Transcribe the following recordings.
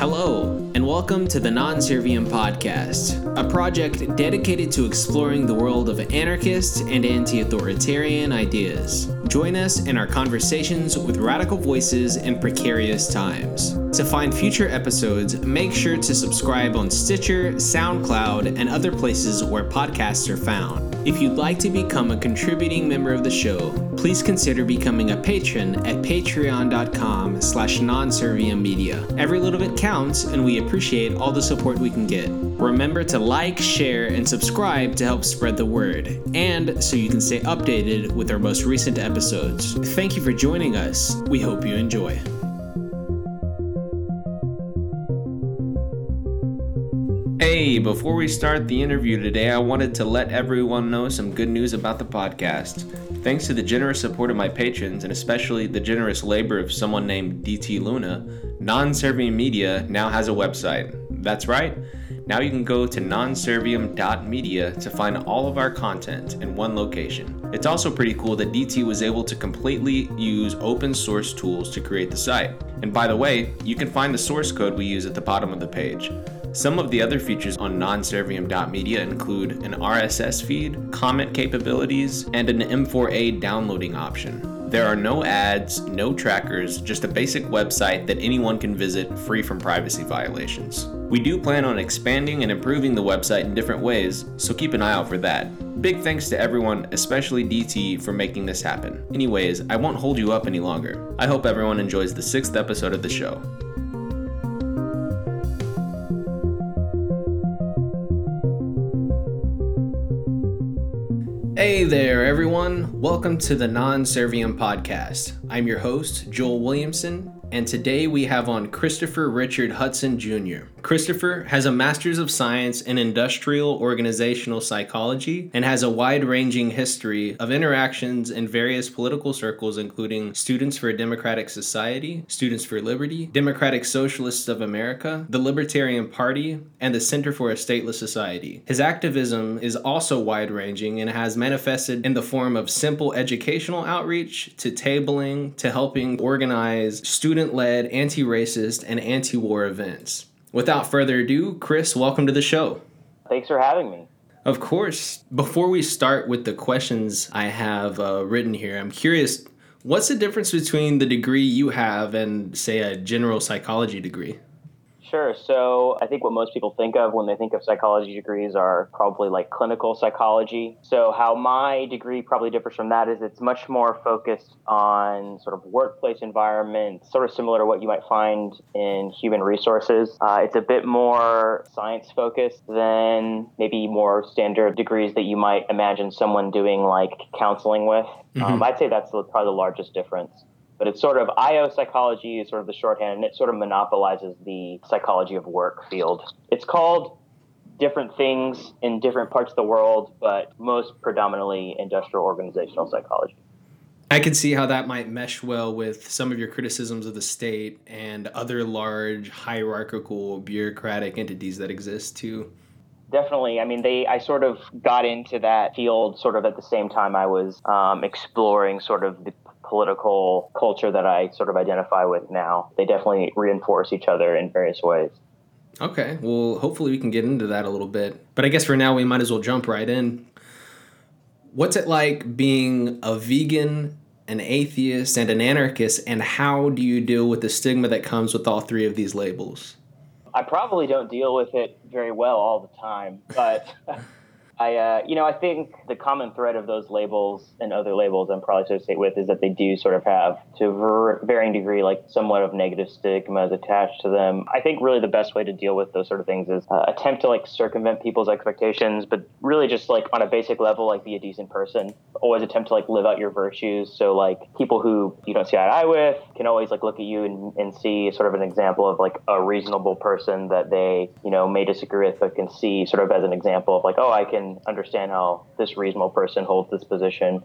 Hello, and welcome to the Non Serviam Podcast, a project dedicated to exploring the world of anarchist and anti authoritarian ideas. Join us in our conversations with radical voices in precarious times. To find future episodes, make sure to subscribe on Stitcher, SoundCloud, and other places where podcasts are found. If you'd like to become a contributing member of the show, please consider becoming a patron at patreon.com slash media. Every little bit counts, and we appreciate all the support we can get. Remember to like, share, and subscribe to help spread the word, and so you can stay updated with our most recent episodes. Thank you for joining us. We hope you enjoy. Hey, before we start the interview today, I wanted to let everyone know some good news about the podcast. Thanks to the generous support of my patrons, and especially the generous labor of someone named DT Luna, Non Serviam Media now has a website. That's right. Now you can go to nonserviam.media to find all of our content in one location. It's also pretty cool that DT was able to completely use open source tools to create the site. And by the way, you can find the source code we use at the bottom of the page. Some of the other features on nonserviam.media include an RSS feed, comment capabilities, and an M4A downloading option. There are no ads, no trackers, just a basic website that anyone can visit free from privacy violations. We do plan on expanding and improving the website in different ways, so keep an eye out for that. Big thanks to everyone, especially DT, for making this happen. Anyways, I won't hold you up any longer. I hope everyone enjoys the sixth episode of the show. Hey there, everyone. Welcome to the Non Serviam Podcast. I'm your host, Joel Williamson, and today we have on Christopher Richard Hudson Jr. Christopher has a Master's of Science in Industrial Organizational Psychology and has a wide ranging history of interactions in various political circles, including Students for a Democratic Society, Students for Liberty, Democratic Socialists of America, the Libertarian Party, and the Center for a Stateless Society. His activism is also wide ranging and has manifested in the form of simple educational outreach to tabling to helping organize student student led, anti racist, and anti war events. Without further ado, Chris, welcome to the show. Thanks for having me. Of course. Before we start with the questions I have uh, written here, I'm curious what's the difference between the degree you have and, say, a general psychology degree? Sure. So I think what most people think of when they think of psychology degrees are probably like clinical psychology. So how my degree probably differs from that is it's much more focused on sort of workplace environment, sort of similar to what you might find in human resources. Uh, it's a bit more science focused than maybe more standard degrees that you might imagine someone doing like counseling with. Mm-hmm. Um, I'd say that's probably the largest difference but it's sort of IO psychology is sort of the shorthand, and it sort of monopolizes the psychology of work field. It's called different things in different parts of the world, but most predominantly industrial organizational psychology. I can see how that might mesh well with some of your criticisms of the state and other large hierarchical bureaucratic entities that exist too. Definitely. I mean, they. I sort of got into that field sort of at the same time I was um, exploring sort of the political culture that I sort of identify with now. They definitely reinforce each other in various ways. Okay, well, hopefully we can get into that a little bit. But I guess for now, we might as well jump right in. What's it like being a vegan, an atheist, and an anarchist, and how do you deal with the stigma that comes with all three of these labels? I probably don't deal with it very well all the time, but I, uh, you know, I think the common thread of those labels and other labels I'm probably associated with is that they do sort of have, to a varying degree, like somewhat of negative stigmas attached to them. I think really the best way to deal with those sort of things is uh, attempt to like circumvent people's expectations, but really just like on a basic level, like be a decent person. Always attempt to like live out your virtues. So like people who you don't see eye to eye with can always like look at you and, and see sort of an example of like a reasonable person that they, you know, may disagree with, but can see sort of as an example of like, oh, I can understand how this reasonable person holds this position.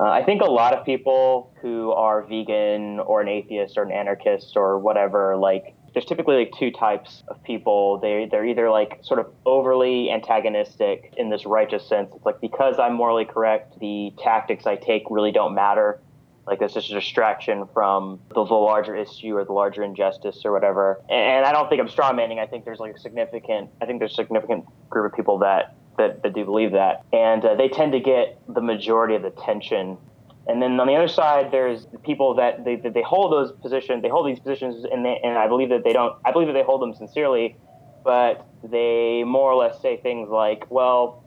Uh, I think a lot of people who are vegan or an atheist or an anarchist or whatever, like, there's typically like two types of people. They they're either like sort of overly antagonistic in this righteous sense. It's like because I'm morally correct, the tactics I take really don't matter. like it's just a distraction from the, the larger issue or the larger injustice or whatever. And, and I don't think I'm strawmanning. I think there's like a significant, I think there's a significant group of people that that, that do believe that, and uh, they tend to get the majority of the attention. And then on the other side, there's people that they, they hold those positions, they hold these positions, and, they, and I believe that they don't. I believe that they hold them sincerely, but they more or less say things like, "Well,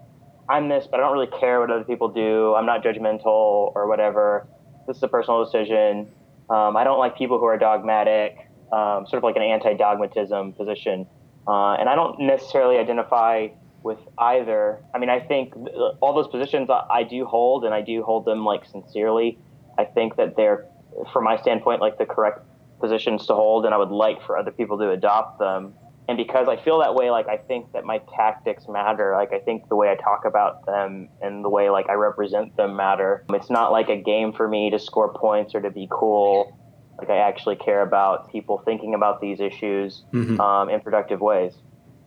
I'm this, but I don't really care what other people do. I'm not judgmental or whatever. This is a personal decision. Um, I don't like people who are dogmatic, um, sort of like an anti-dogmatism position. Uh, and I don't necessarily identify with either. I mean, I think all those positions I, I do hold, and I do hold them like sincerely. I think that they're, from my standpoint, like the correct positions to hold, and I would like for other people to adopt them and because I feel that way, like I think that my tactics matter. Like I think the way I talk about them and the way like I represent them matter. It's not like a game for me to score points or to be cool. Like I actually care about people thinking about these issues mm-hmm. um, in productive ways.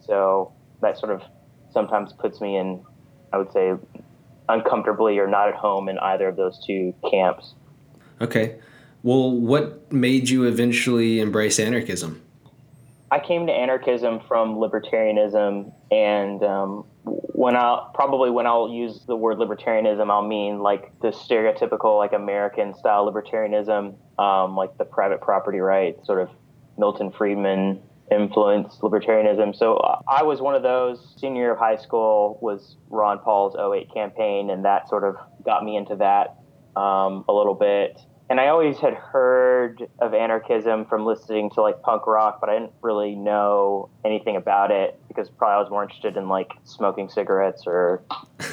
So that sort of sometimes puts me in, I would say, uncomfortably or not at home in either of those two camps. Okay. Well, what made you eventually embrace anarchism? I came to anarchism from libertarianism, and um, when I probably when I'll use the word libertarianism, I'll mean like the stereotypical like American style libertarianism, um, like the private property right, sort of Milton Friedman influenced libertarianism. So I was one of those. Senior year of high school was Ron Paul's 08 campaign, and that sort of got me into that um, a little bit and I always had heard of anarchism from listening to like punk rock, but I didn't really know anything about it because probably I was more interested in like smoking cigarettes or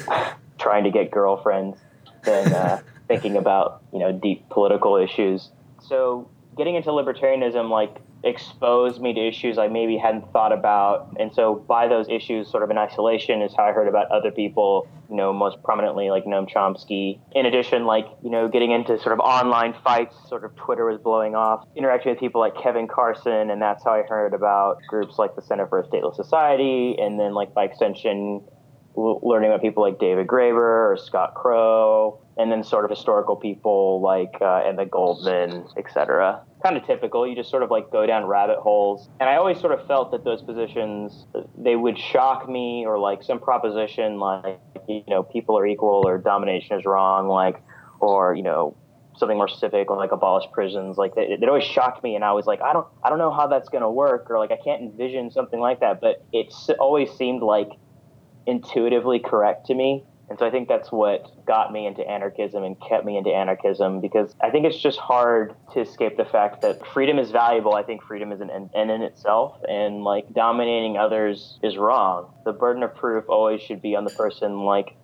trying to get girlfriends than uh, thinking about you know deep political issues. So getting into libertarianism like exposed me to issues I maybe hadn't thought about. And so by those issues sort of in isolation is how I heard about other people, you know, most prominently like Noam Chomsky. In addition, like, you know, getting into sort of online fights, sort of Twitter was blowing off, interacting with people like Kevin Carson, and that's how I heard about groups like the Center for a Stateless Society, and then like by extension learning about people like David Graeber or Scott Crow, and then sort of historical people like uh, Emma Goldman, etc. Kind of typical. You just sort of like go down rabbit holes, and I always sort of felt that those positions they would shock me, or like some proposition like you know people are equal or domination is wrong, like or you know something more specific like abolish prisons like it, it always shocked me and i was like i don't i don't know how that's going to work or like i can't envision something like that but it always seemed like intuitively correct to me. And so I think that's what got me into anarchism and kept me into anarchism because I think it's just hard to escape the fact that freedom is valuable. I think freedom is an end in itself, and like dominating others is wrong. The burden of proof always should be on the person like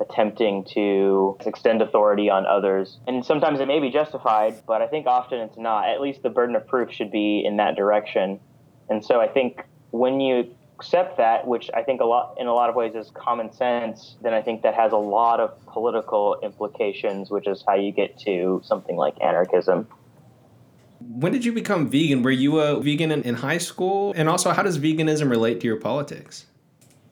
attempting to extend authority on others. And sometimes it may be justified, but I think often it's not. At least the burden of proof should be in that direction. And so I think when you accept that, which I think a lot in a lot of ways is common sense, then I think that has a lot of political implications, which is how you get to something like anarchism. When did you become vegan? Were you a vegan in, in high school? And also, how does veganism relate to your politics?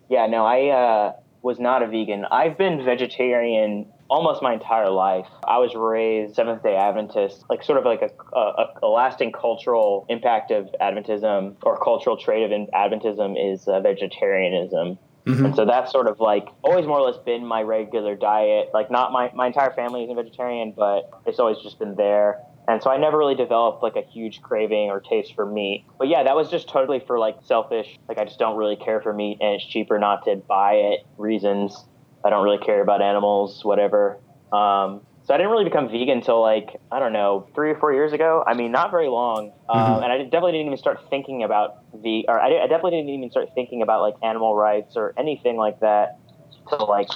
Yeah, no, I uh, was not a vegan. I've been vegetarian almost my entire life. I was raised Seventh day Adventist, like sort of like a, a, a lasting cultural impact of Adventism or cultural trait of Adventism is uh, vegetarianism. Mm-hmm. And so that's sort of like always more or less been my regular diet. Like not my, my entire family isn't vegetarian, but it's always just been there. And so I never really developed like a huge craving or taste for meat. But yeah, that was just totally for like selfish, like I just don't really care for meat and it's cheaper not to buy it reasons. I don't really care about animals, whatever. Um, so I didn't really become vegan until like I don't know three or four years ago. I mean, not very long. Um, mm-hmm. and I definitely didn't even start thinking about the, or I, I, definitely didn't even start thinking about like animal rights or anything like that until like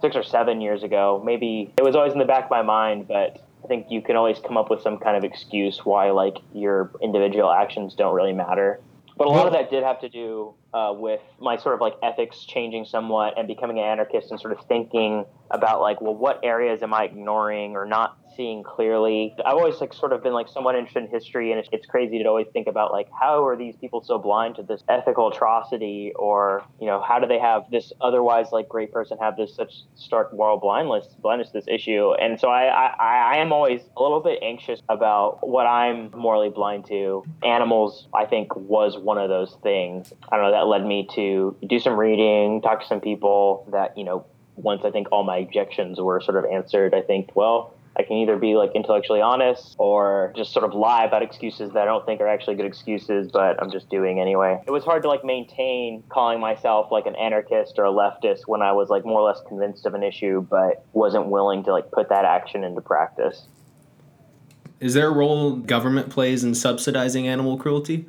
six or seven years ago. Maybe it was always in the back of my mind, but I think you can always come up with some kind of excuse why like your individual actions don't really matter. But a lot of that did have to do uh, with my sort of like ethics changing somewhat and becoming an anarchist and sort of thinking about like, well, what areas am I ignoring or not seeing clearly? I've always like sort of been like somewhat interested in history, and it's, it's crazy to always think about like how are these people so blind to this ethical atrocity, or you know, how do they have this otherwise like great person have this such stark moral blindness blindness to this issue? And so I, I I am always a little bit anxious about what I'm morally blind to. Animals, I think, was one of those things. I don't know that led me to do some reading, talk to some people that, you know, once I think all my objections were sort of answered, I think, well, I can either be like intellectually honest or just sort of lie about excuses that I don't think are actually good excuses, but I'm just doing anyway. It was hard to like maintain calling myself like an anarchist or a leftist when I was like more or less convinced of an issue, but wasn't willing to like put that action into practice. Is there a role government plays in subsidizing animal cruelty?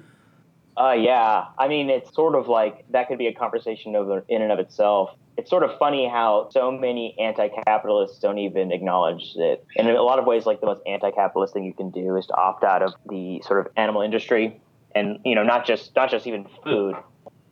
Uh, yeah. I mean, it's sort of like that could be a conversation over in and of itself. It's sort of funny how so many anti-capitalists don't even acknowledge it. And in a lot of ways, like the most anti-capitalist thing you can do is to opt out of the sort of animal industry, and you know, not just not just even food,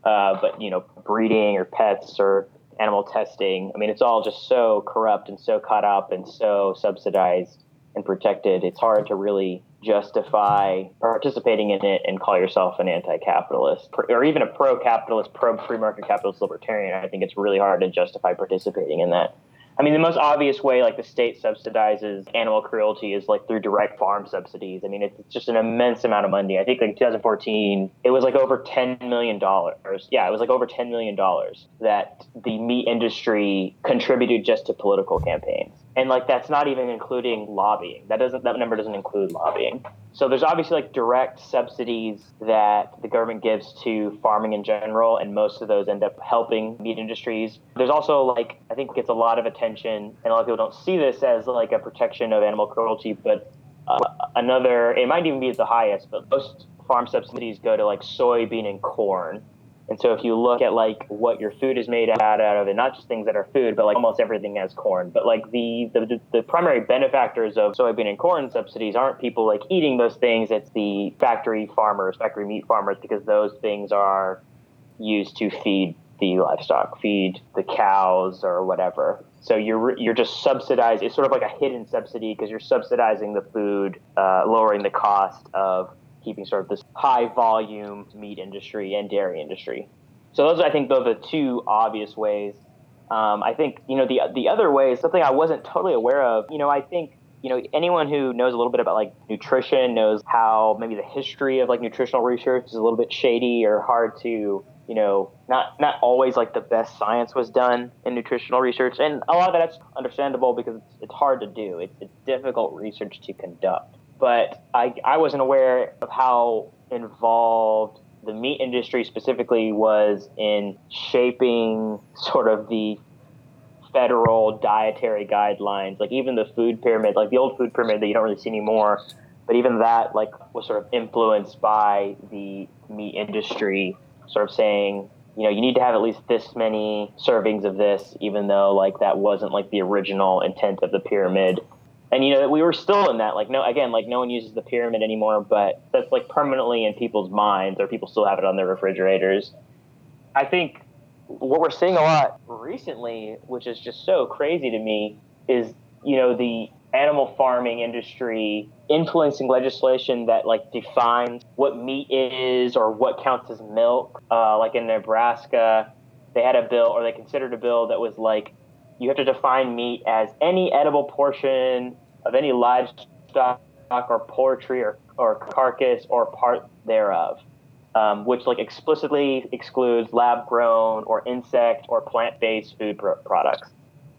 uh, but you know, breeding or pets or animal testing. I mean, it's all just so corrupt and so caught up and so subsidized and protected. It's hard to really justify participating in it and call yourself an anti-capitalist or even a pro-capitalist, pro-free market capitalist libertarian. I think it's really hard to justify participating in that. I mean, the most obvious way, like the state subsidizes animal cruelty, is like through direct farm subsidies. I mean, it's just an immense amount of money. I think like 2014, it was like over 10 million dollars. Yeah, it was like over 10 million dollars that the meat industry contributed just to political campaigns and like that's not even including lobbying. That doesn't that number doesn't include lobbying. So there's obviously like direct subsidies that the government gives to farming in general and most of those end up helping meat industries. There's also like i think gets a lot of attention and a lot of people don't see this as like a protection of animal cruelty but uh, another it might even be the highest but most farm subsidies go to like soybean and corn and so if you look at like what your food is made out of, and not just things that are food, but like almost everything has corn. But like the the, the primary benefactors of soybean and corn subsidies aren't people like eating those things. It's the factory farmers, factory meat farmers, because those things are used to feed the livestock, feed the cows or whatever. So you're you're just subsidized. It's sort of like a hidden subsidy because you're subsidizing the food, uh, lowering the cost of keeping sort of this high volume meat industry and dairy industry. So those, are, I think, those are the two obvious ways. Um, I think you know the the other way is something I wasn't totally aware of. You know, I think you know anyone who knows a little bit about like nutrition knows how maybe the history of like nutritional research is a little bit shady or hard to you know not not always like the best science was done in nutritional research and a lot of that's understandable because it's, it's hard to do it's, it's difficult research to conduct but I, I wasn't aware of how involved the meat industry specifically was in shaping sort of the federal dietary guidelines, like even the food pyramid, like the old food pyramid that you don't really see anymore, but even that like was sort of influenced by the meat industry, sort of saying, you know, you need to have at least this many servings of this, even though like that wasn't like the original intent of the pyramid and you know we were still in that like no again like no one uses the pyramid anymore but that's like permanently in people's minds or people still have it on their refrigerators. I think what we're seeing a lot recently which is just so crazy to me is you know the animal farming industry influencing legislation that like defines what meat is or what counts as milk. Uh, like in nebraska they had a bill or they considered a bill that was like you have to define meat as any edible portion of any livestock or poultry or, or carcass or part thereof, um, which like explicitly excludes lab grown or insect or plant based food products.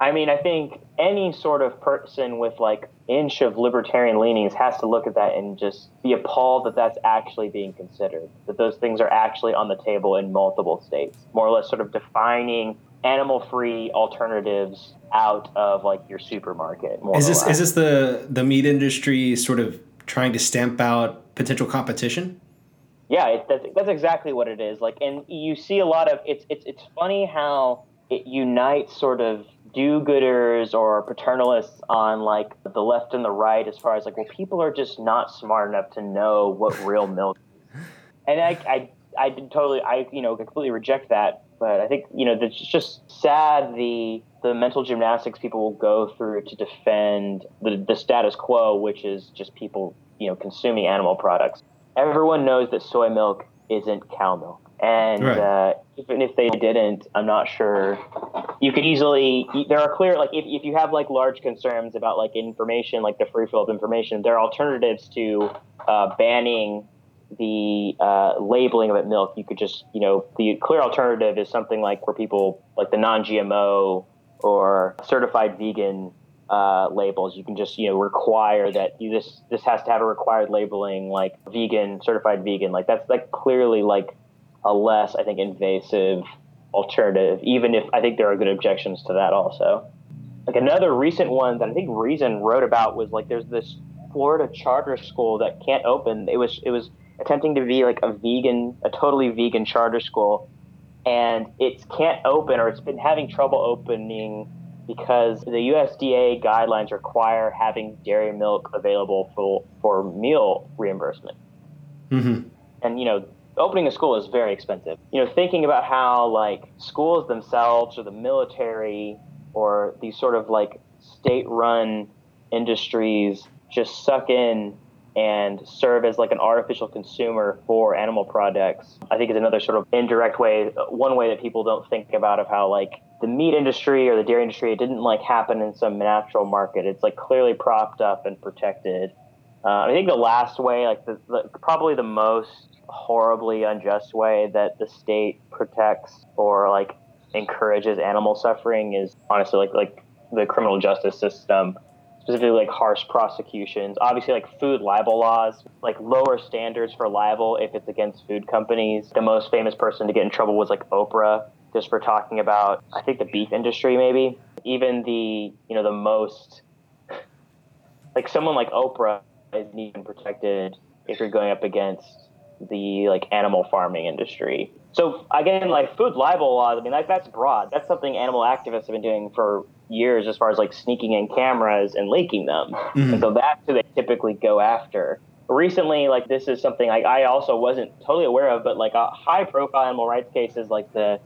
I mean, I think any sort of person with like inch of libertarian leanings has to look at that and just be appalled that that's actually being considered, that those things are actually on the table in multiple states, more or less sort of defining animal free alternatives out of like your supermarket. is this is this the the meat industry sort of trying to stamp out potential competition? Yeah, it, that's that's exactly what it is. Like, and you see a lot of it's it's it's funny how it unites sort of do-gooders or paternalists on like the left and the right as far as like well people are just not smart enough to know what real milk is. and I, I I totally, I you know, completely reject that. But I think you know, it's just sad the the mental gymnastics people will go through to defend the, the status quo, which is just people you know consuming animal products. Everyone knows that soy milk isn't cow milk. And right. uh, even if they didn't, I'm not sure. You could easily. There are clear like if, if you have like large concerns about like information, like the free flow of information, there are alternatives to uh, banning the uh, labeling of it milk. You could just you know the clear alternative is something like where people like the non-GMO or certified vegan uh, labels. You can just you know require that you this this has to have a required labeling like vegan, certified vegan. Like that's like clearly like a less, I think, invasive alternative, even if I think there are good objections to that also. Like another recent one that I think Reason wrote about was like there's this Florida charter school that can't open. It was it was attempting to be like a vegan, a totally vegan charter school, and it can't open or it's been having trouble opening because the USDA guidelines require having dairy milk available for for meal reimbursement. Mm-hmm. And you know, opening a school is very expensive. You know, thinking about how like schools themselves or the military or these sort of like state-run industries just suck in and serve as like an artificial consumer for animal products i think is another sort of indirect way one way that people don't think about of how like the meat industry or the dairy industry it didn't like happen in some natural market. It's like clearly propped up and protected. Uh, i think the last way like the, the, probably the most horribly unjust way that the state protects or like encourages animal suffering is honestly like like the criminal justice system specifically like harsh prosecutions obviously like food libel laws like lower standards for libel if it's against food companies the most famous person to get in trouble was like oprah just for talking about i think the beef industry maybe even the you know the most like someone like oprah isn't even protected if you're going up against the like animal farming industry. So again, like food libel laws, I mean, like that's broad. That's something animal activists have been doing for years, as far as like sneaking in cameras and leaking them. Mm-hmm. And so that's who they typically go after. Recently, like this is something I, I also wasn't totally aware of, but like a high profile animal rights cases, like the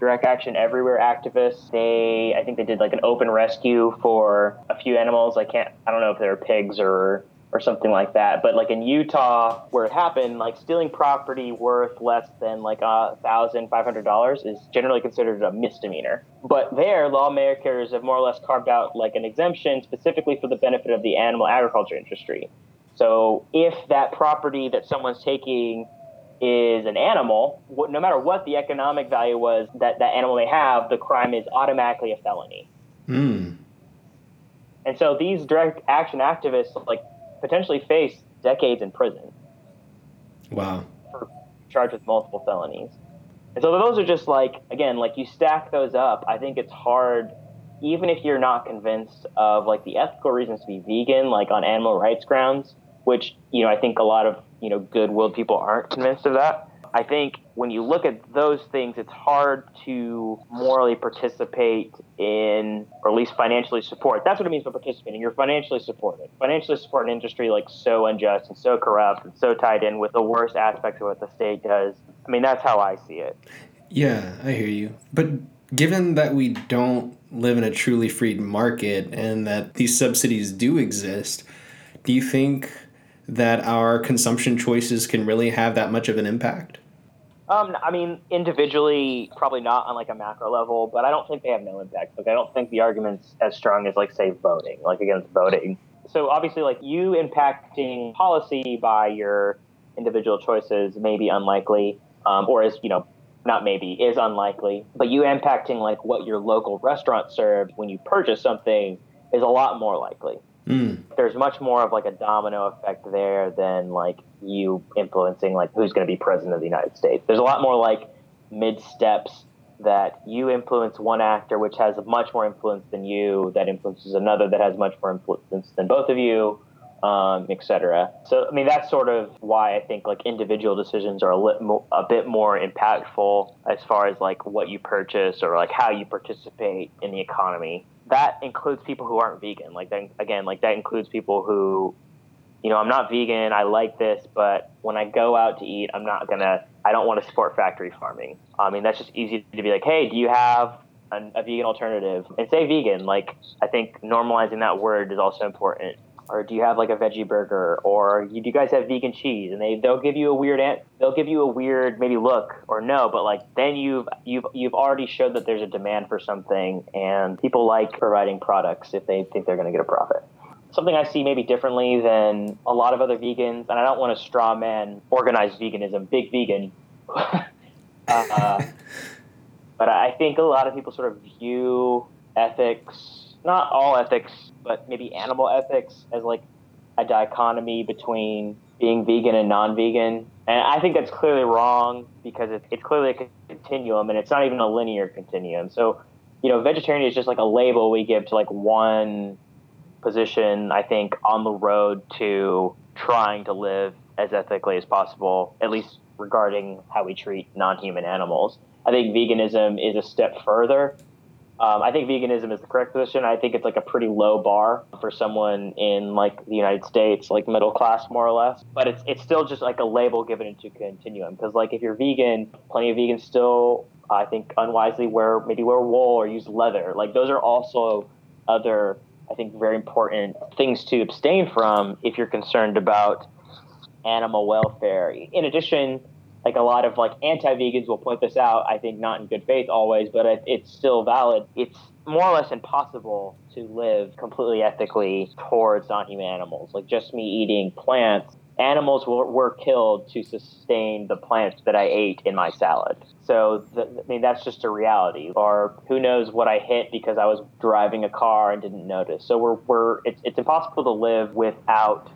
direct action everywhere activists they i think they did like an open rescue for a few animals i can't i don't know if they're pigs or or something like that. But like in Utah, where it happened, like stealing property worth less than like a thousand five hundred dollars is generally considered a misdemeanor. But there, lawmakers have more or less carved out like an exemption specifically for the benefit of the animal agriculture industry. So if that property that someone's taking is an animal, no matter what the economic value was that that animal may have, the crime is automatically a felony. Mm. And so these direct action activists like potentially face decades in prison. Wow. For charged with multiple felonies. And so those are just like, again, like you stack those up. I think it's hard, even if you're not convinced of like the ethical reasons to be vegan, like on animal rights grounds, which, you know, I think a lot of, you know, good willed people aren't convinced of that. I think when you look at those things, it's hard to morally participate in, or at least financially support. That's what it means by participating. You're financially supported. Financially support an industry like so unjust and so corrupt and so tied in with the worst aspects of what the state does. I mean, that's how I see it. Yeah, I hear you. But given that we don't live in a truly free market and that these subsidies do exist, do you think that our consumption choices can really have that much of an impact? Um, I mean, individually, probably not on like a macro level, but I don't think they have no impact. Like, I don't think the argument's as strong as like say voting, like against voting. So obviously, like you impacting policy by your individual choices may be unlikely, um, or is you know not maybe is unlikely, but you impacting like what your local restaurant serves when you purchase something is a lot more likely. Mm. There's much more of like a domino effect there than like you influencing like who's going to be president of the United States. There's a lot more like mid steps that you influence one actor, which has much more influence than you, that influences another that has much more influence than both of you, um, etc. So, I mean, that's sort of why I think like individual decisions are a, lit mo- a bit more impactful as far as like what you purchase or like how you participate in the economy that includes people who aren't vegan. Like again, like that includes people who you know, I'm not vegan. I like this, but when I go out to eat, I'm not gonna. I don't want to support factory farming. I mean, that's just easy to be like, hey, do you have a vegan alternative? And say vegan. Like, I think normalizing that word is also important or do you have like a veggie burger or do you guys have vegan cheese and they they'll give you a weird they'll give you a weird maybe look or no but like then you've you've you've already showed that there's a demand for something and people like providing products if they think they're going to get a profit something I see maybe differently than a lot of other vegans, and I don't want to straw man organized veganism, big vegan. uh, but I think a lot of people sort of view ethics, not all ethics, but maybe animal ethics as like a dichotomy between being vegan and non-vegan. And I think that's clearly wrong because it's, it's clearly a continuum and it's not even a linear continuum. So, you know, vegetarian is just like a label we give to like one position, I think, on the road to trying to live as ethically as possible, at least regarding how we treat non human animals. I think veganism is a step further um, I think veganism is the correct position. I think it's like a pretty low bar for someone in like the United States, like middle class more or less. But it's it's still just like a label given into continuum because like if you're vegan, plenty of vegans still I think unwisely wear maybe wear wool or use leather. Like those are also other I think very important things to abstain from if you're concerned about animal welfare. In addition, like a lot of like anti-vegans will point this out i think not in good faith always but it's still valid. It's more or less impossible to live completely ethically towards non-human animals. Like just me eating plants animals were, were killed to sustain the plants that i ate in my salad. So the, i mean that's just a reality. Or who knows what i hit because i was driving a car and didn't notice. So we're, we're it's, it's impossible to live without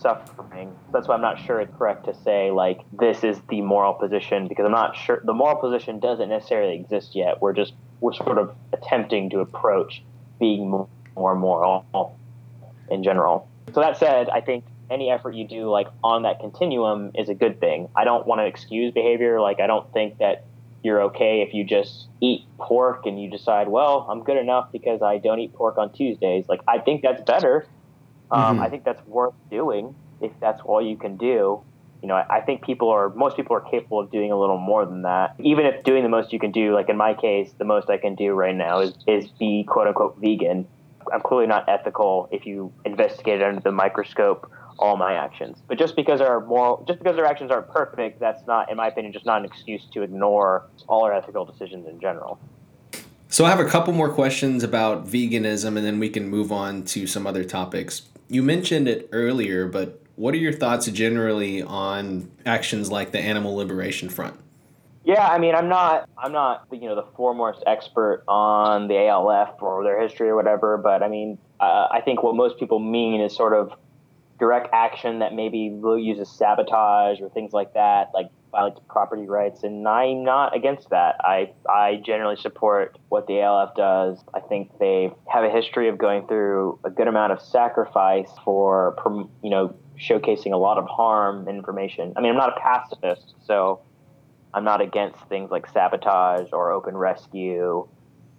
suffering. That's why I'm not sure it's correct to say like this is the moral position because I'm not sure the moral position doesn't necessarily exist yet. We're just we're sort of attempting to approach being more moral in general. So that said, I think any effort you do like on that continuum is a good thing. I don't want to excuse behavior. Like I don't think that you're okay if you just eat pork and you decide, well, I'm good enough because I don't eat pork on Tuesdays. Like I think that's better um, mm-hmm. I think that's worth doing if that's all you can do. You know, I think people are most people are capable of doing a little more than that. Even if doing the most you can do, like in my case, the most I can do right now is is be quote unquote vegan. I'm clearly not ethical if you investigate under the microscope all my actions. But just because our moral, just because our actions aren't perfect, that's not, in my opinion, just not an excuse to ignore all our ethical decisions in general. So I have a couple more questions about veganism, and then we can move on to some other topics you mentioned it earlier, but what are your thoughts generally on actions like the Animal Liberation Front? Yeah, I mean, I'm not, I'm not, you know, the foremost expert on the ALF or their history or whatever, but I mean, uh, I think what most people mean is sort of direct action that maybe will use as sabotage or things like that, like violate property rights, and I'm not against that. I I generally support what the ALF does. I think they have a history of going through a good amount of sacrifice for you know showcasing a lot of harm information. I mean, I'm not a pacifist, so I'm not against things like sabotage or open rescue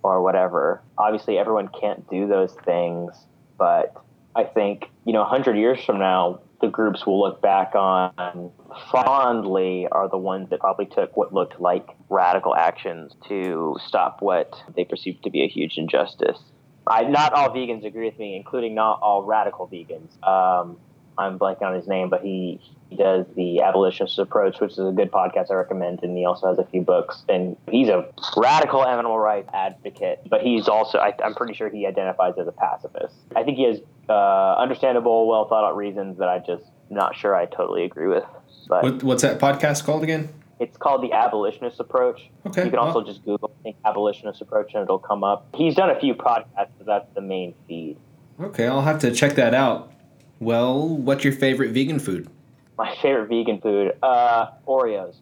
or whatever. Obviously, everyone can't do those things, but I think you know, 100 years from now, the groups will look back on fondly are the ones that probably took what looked like radical actions to stop what they perceived to be a huge injustice. I, not all vegans agree with me, including not all radical vegans. Um, I'm blanking on his name, but he, he does the abolitionist approach, which is a good podcast I recommend, and he also has a few books. And he's a radical animal rights advocate, but he's also I, am pretty sure he identifies as a pacifist. I think he has uh, understandable, well thought out reasons that I just not sure I totally agree with. But what, what's that podcast called again? It's called the abolitionist approach. Okay. You can also just Google think abolitionist approach and it'll come up. He's done a few podcasts, but that's the main feed. Okay, I'll have to check that out. Well, what's your favorite vegan food? My favorite vegan food, uh, Oreos.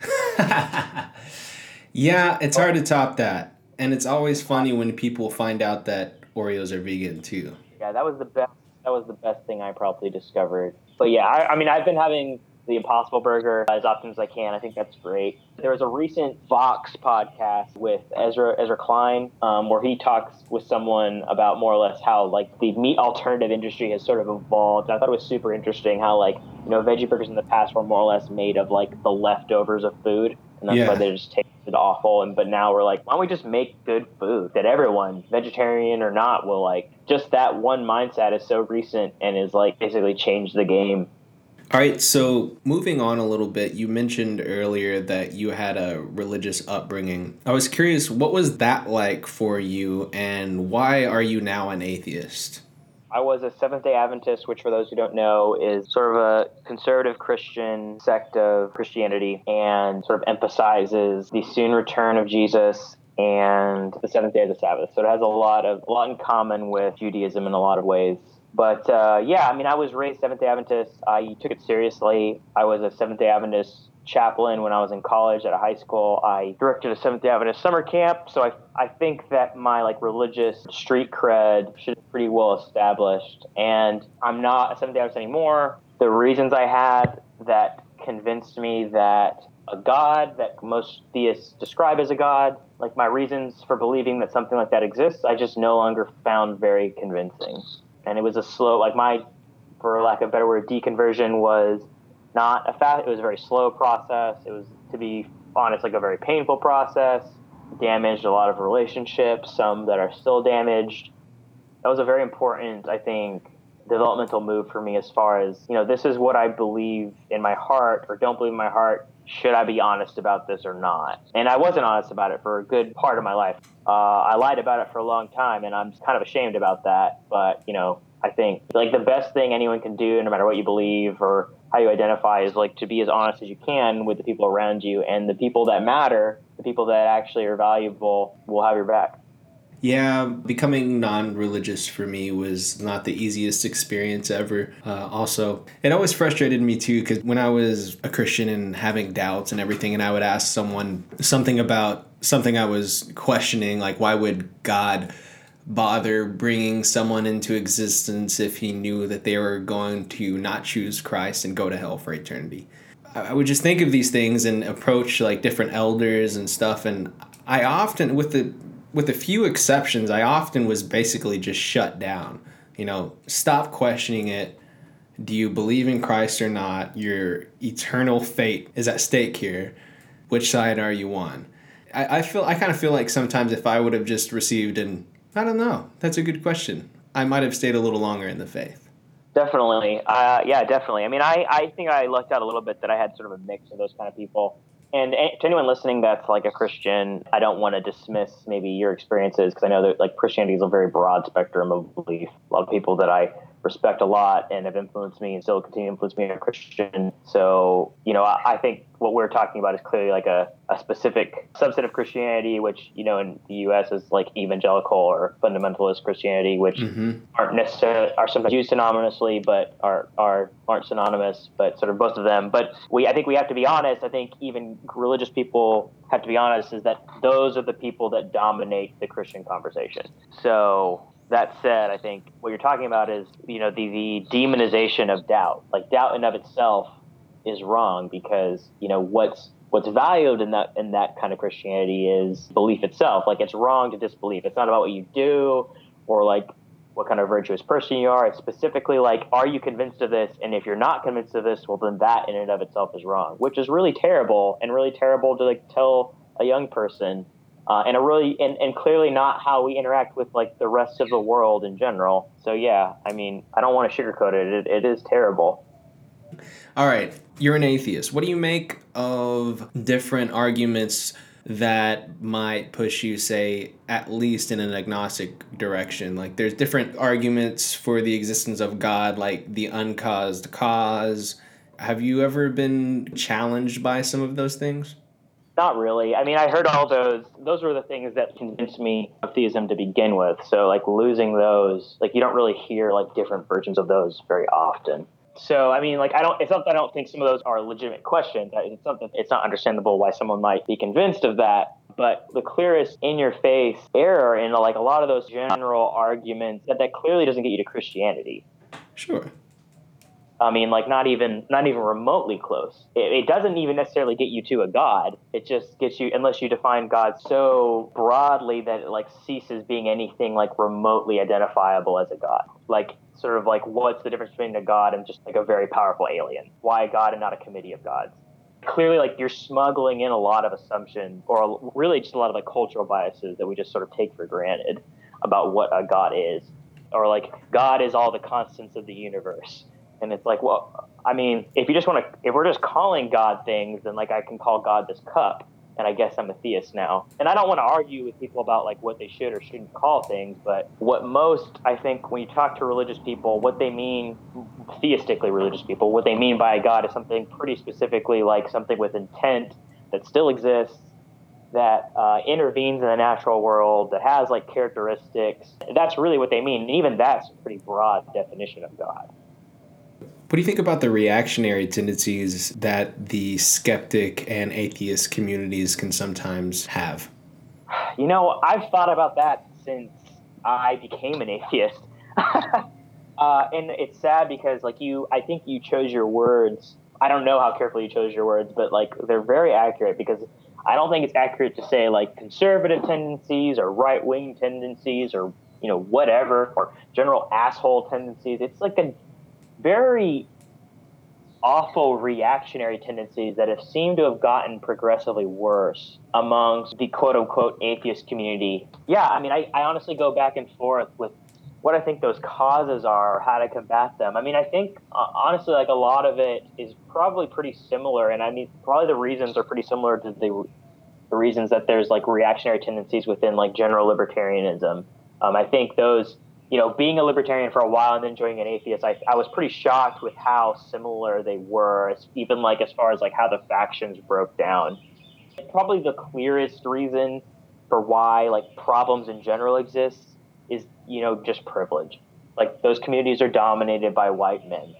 yeah, it's hard to top that, and it's always funny when people find out that Oreos are vegan too. Yeah, that was the best. That was the best thing I probably discovered. But yeah, I, I mean, I've been having the Impossible Burger as often as I can. I think that's great. There was a recent Vox podcast with Ezra Ezra Klein um, where he talks with someone about more or less how like the meat alternative industry has sort of evolved. And I thought it was super interesting how like you know veggie burgers in the past were more or less made of like the leftovers of food, and that's yeah. why they just tasted awful. And but now we're like, why don't we just make good food that everyone, vegetarian or not, will like? Just that one mindset is so recent and is like basically changed the game all right, so moving on a little bit, you mentioned earlier that you had a religious upbringing. I was curious, what was that like for you, and why are you now an atheist? I was a Seventh day Adventist, which, for those who don't know, is sort of a conservative Christian sect of Christianity and sort of emphasizes the soon return of Jesus and the seventh day of the Sabbath. So it has a lot of a lot in common with Judaism in a lot of ways. But uh, yeah, I mean, I was raised Seventh day Adventist. I took it seriously. I was a Seventh day Adventist chaplain when I was in college at a high school. I directed a Seventh day Adventist summer camp. So I, I think that my like religious street cred should be pretty well established. And I'm not a Seventh day Adventist anymore. The reasons I had that convinced me that a God that most theists describe as a God, like my reasons for believing that something like that exists, I just no longer found very convincing and it was a slow, like my, for lack of a better word, deconversion was not a fast. It was a very slow process. It was, to be honest, like a very painful process. Damaged a lot of relationships, some that are still damaged. That was a very important, I think, developmental move for me as far as you know this is what i believe in my heart or don't believe in my heart should i be honest about this or not? And i wasn't honest about it for a good part of my life. Uh, i lied about it for a long time and i'm kind of ashamed about that but you know i think like the best thing anyone can do no matter what you believe or how you identify is like to be as honest as you can with the people around you and the people that matter the people that actually are valuable will have your back yeah, becoming non religious for me was not the easiest experience ever. Uh, also, it always frustrated me too because when I was a Christian and having doubts and everything, and I would ask someone something about something I was questioning, like why would God bother bringing someone into existence if he knew that they were going to not choose Christ and go to hell for eternity? I would just think of these things and approach like different elders and stuff, and I often, with the with a few exceptions, I often was basically just shut down. You know, stop questioning it. Do you believe in Christ or not? Your eternal fate is at stake here. Which side are you on? I, I feel I kind of feel like sometimes if I would have just received an I don't know, that's a good question. I might have stayed a little longer in the faith. Definitely. Uh, yeah, definitely. I mean, I, I think I lucked out a little bit that I had sort of a mix of those kind of people. And to anyone listening that's like a Christian, I don't want to dismiss maybe your experiences because I know that like Christianity is a very broad spectrum of belief. A lot of people that I respect a lot and have influenced me and still continue to influence me as a Christian. So, you know, I, I, think what we're talking about is clearly like a, a specific subset of Christianity, which, you know, in the U.S. is like evangelical or fundamentalist Christianity, which mm-hmm. aren't necessarily, are sometimes used synonymously, but are, are, aren't synonymous, but sort of both of them. But we, I think we have to be honest. I think even religious people have to be honest is that those are the people that dominate the Christian conversation. So that said, I think what you're talking about is, you know, the, the demonization of doubt. Like doubt in of itself is wrong because, you know, what's what's valued in that in that kind of Christianity is belief itself. Like it's wrong to disbelieve. It's not about what you do or like what kind of virtuous person you are. It's specifically like, are you convinced of this? And if you're not convinced of this, well, then that in and of itself is wrong, which is really terrible and really terrible to like tell a young person uh, and a really and, and clearly not how we interact with like the rest of the world in general. So yeah, I mean, I don't want to sugarcoat it. It, it is terrible. All right, you're an atheist. What do you make of different arguments that might push you, say, at least in an agnostic direction? Like, there's different arguments for the existence of God, like the uncaused cause. Have you ever been challenged by some of those things? Not really. I mean, I heard all those. Those were the things that convinced me of theism to begin with. So, like losing those, like you don't really hear like different versions of those very often. So, I mean, like I don't. It's not. I don't think some of those are legitimate questions. It's something. It's not understandable why someone might be convinced of that. But the clearest in-your-face error in like a lot of those general arguments that that clearly doesn't get you to Christianity. Sure. I mean, like not even not even remotely close. It, it, doesn't even necessarily get you to a god. It just gets you unless you define God so broadly that it like ceases being anything like remotely identifiable as a god. Like sort of like what's the difference between a god and just like a very powerful alien? Why a god and not a committee of gods? Clearly, like you're smuggling in a lot of assumptions, or really just a lot of like cultural biases that we just sort of take for granted about what a god is, or like God is all the constants of the universe and it's like, well, I mean, if you just want to, if we're just calling God things, then like I can call God this cup, and I guess I'm a theist now. And I don't want to argue with people about like what they should or shouldn't call things, but what most I think when you talk to religious people, what they mean, theistically religious people, what they mean by God is something pretty specifically like something with intent that still exists. That uh, intervenes in the natural world, that has like characteristics. That's really what they mean. And even that's a pretty broad definition of God. What do you think about the reactionary tendencies that the skeptic and atheist communities can sometimes have? You know, I've thought about that since I became an atheist. uh, and it's sad because, like, you, I think you chose your words. I don't know how carefully you chose your words, but, like, they're very accurate because I don't think it's accurate to say, like, conservative tendencies or right wing tendencies or, you know, whatever, or general asshole tendencies. It's like a very awful reactionary tendencies that have seemed to have gotten progressively worse amongst the quote unquote atheist community. Yeah, I mean, I, I honestly go back and forth with what I think those causes are, or how to combat them. I mean, I think uh, honestly, like a lot of it is probably pretty similar, and I mean, probably the reasons are pretty similar to the, the reasons that there's like reactionary tendencies within like general libertarianism. Um, I think those you know, being a libertarian for a while and then joining an atheist, I, I was pretty shocked with how similar they were, even like as far as like how the factions broke down. Probably the clearest reason for why like problems in general exist is, you know, just privilege. Like those communities are dominated by white men.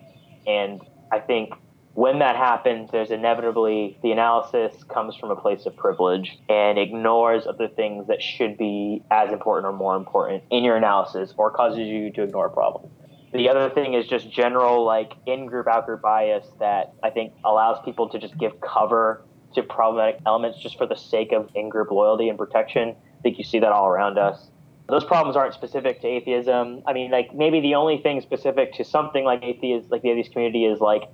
And I think when that happens, there's inevitably the analysis comes from a place of privilege and ignores other things that should be as important or more important in your analysis or causes you to ignore a problem. The other thing is just general like in-group out-group bias that I think allows people to just give cover to problematic elements just for the sake of in-group loyalty and protection. I think you see that all around us. Those problems aren't specific to atheism. I mean, like maybe the only thing specific to something like atheist, like the atheist community, is like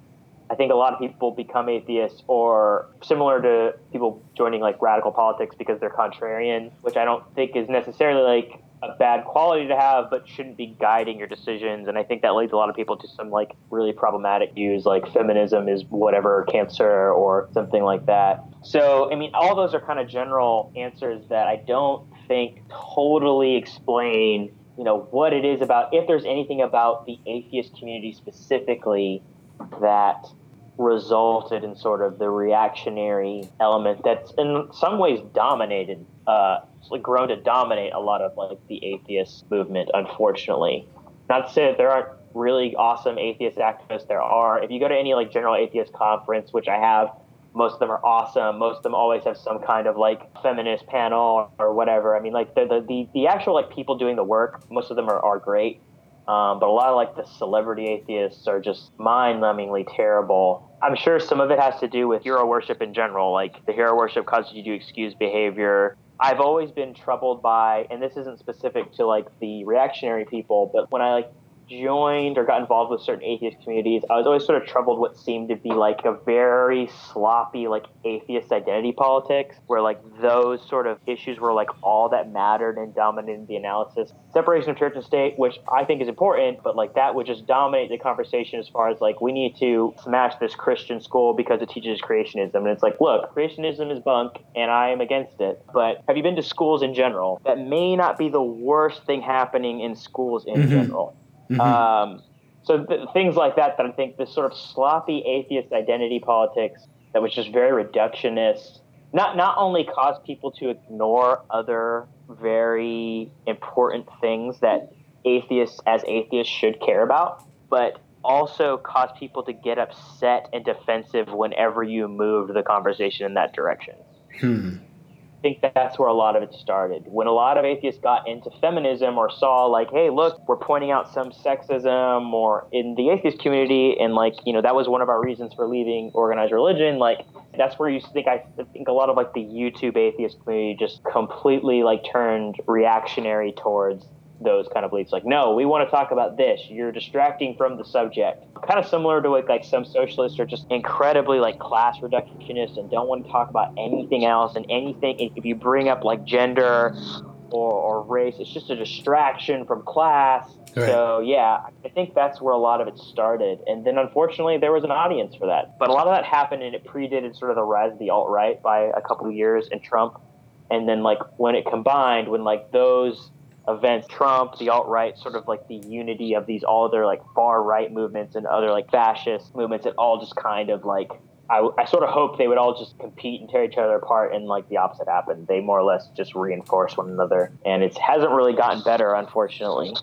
I think a lot of people become atheists or similar to people joining like radical politics because they're contrarian, which I don't think is necessarily like a bad quality to have, but shouldn't be guiding your decisions. And I think that leads a lot of people to some like really problematic views, like feminism is whatever cancer or something like that. So, I mean, all those are kind of general answers that I don't think totally explain, you know, what it is about, if there's anything about the atheist community specifically that resulted in sort of the reactionary element that's in some ways dominated, uh, grown to dominate a lot of like the atheist movement. Unfortunately, not to say that there aren't really awesome atheist activists. There are. If you go to any like general atheist conference, which I have, most of them are awesome. Most of them always have some kind of like feminist panel or whatever. I mean, like the the the, the actual like people doing the work, most of them are, are great. Um, but a lot of like the celebrity atheists are just mind-numbingly terrible. I'm sure some of it has to do with hero worship in general. Like the hero worship causes you to excuse behavior. I've always been troubled by, and this isn't specific to like the reactionary people, but when I like joined or got involved with certain atheist communities, I was always sort of troubled what seemed to be like a very sloppy like atheist identity politics, where like those sort of issues were like all that mattered and dominated the analysis. Separation of church and state, which I think is important, but like that would just dominate the conversation as far as like we need to smash this Christian school because it teaches creationism. And it's like, look, creationism is bunk and I am against it. But have you been to schools in general? That may not be the worst thing happening in schools in mm-hmm. general Mm-hmm. Um, so th- things like that, that I think this sort of sloppy atheist identity politics that was just very reductionist, not not only caused people to ignore other very important things that atheists as atheists should care about, but also caused people to get upset and defensive whenever you moved the conversation in that direction. Hmm. Think that that's where a lot of it started. When a lot of atheists got into feminism or saw like, hey, look, we're pointing out some sexism or in the atheist community, and like, you know, that was one of our reasons for leaving organized religion. Like, that's where you think I think a lot of like the YouTube atheist community just completely like turned reactionary towards those kind of beliefs. Like, no, we want to talk about this. You're distracting from the subject. Kind of similar to like, like some socialists are just incredibly like class reductionist and don't want to talk about anything else and anything. If you bring up like gender or, or race, it's just a distraction from class. Right. So yeah, I think that's where a lot of it started. And then unfortunately, there was an audience for that. But a lot of that happened and it predated sort of the rise of the alt right by a couple of years and Trump. And then like when it combined, when like those events, Trump, the alt right, sort of like the unity of these all other like far right movements and other like fascist movements, it all just kind of like I, I sort of hope they would all just compete and tear each other apart, and like the opposite happened. They more or less just reinforce one another, and it hasn't really gotten better, unfortunately.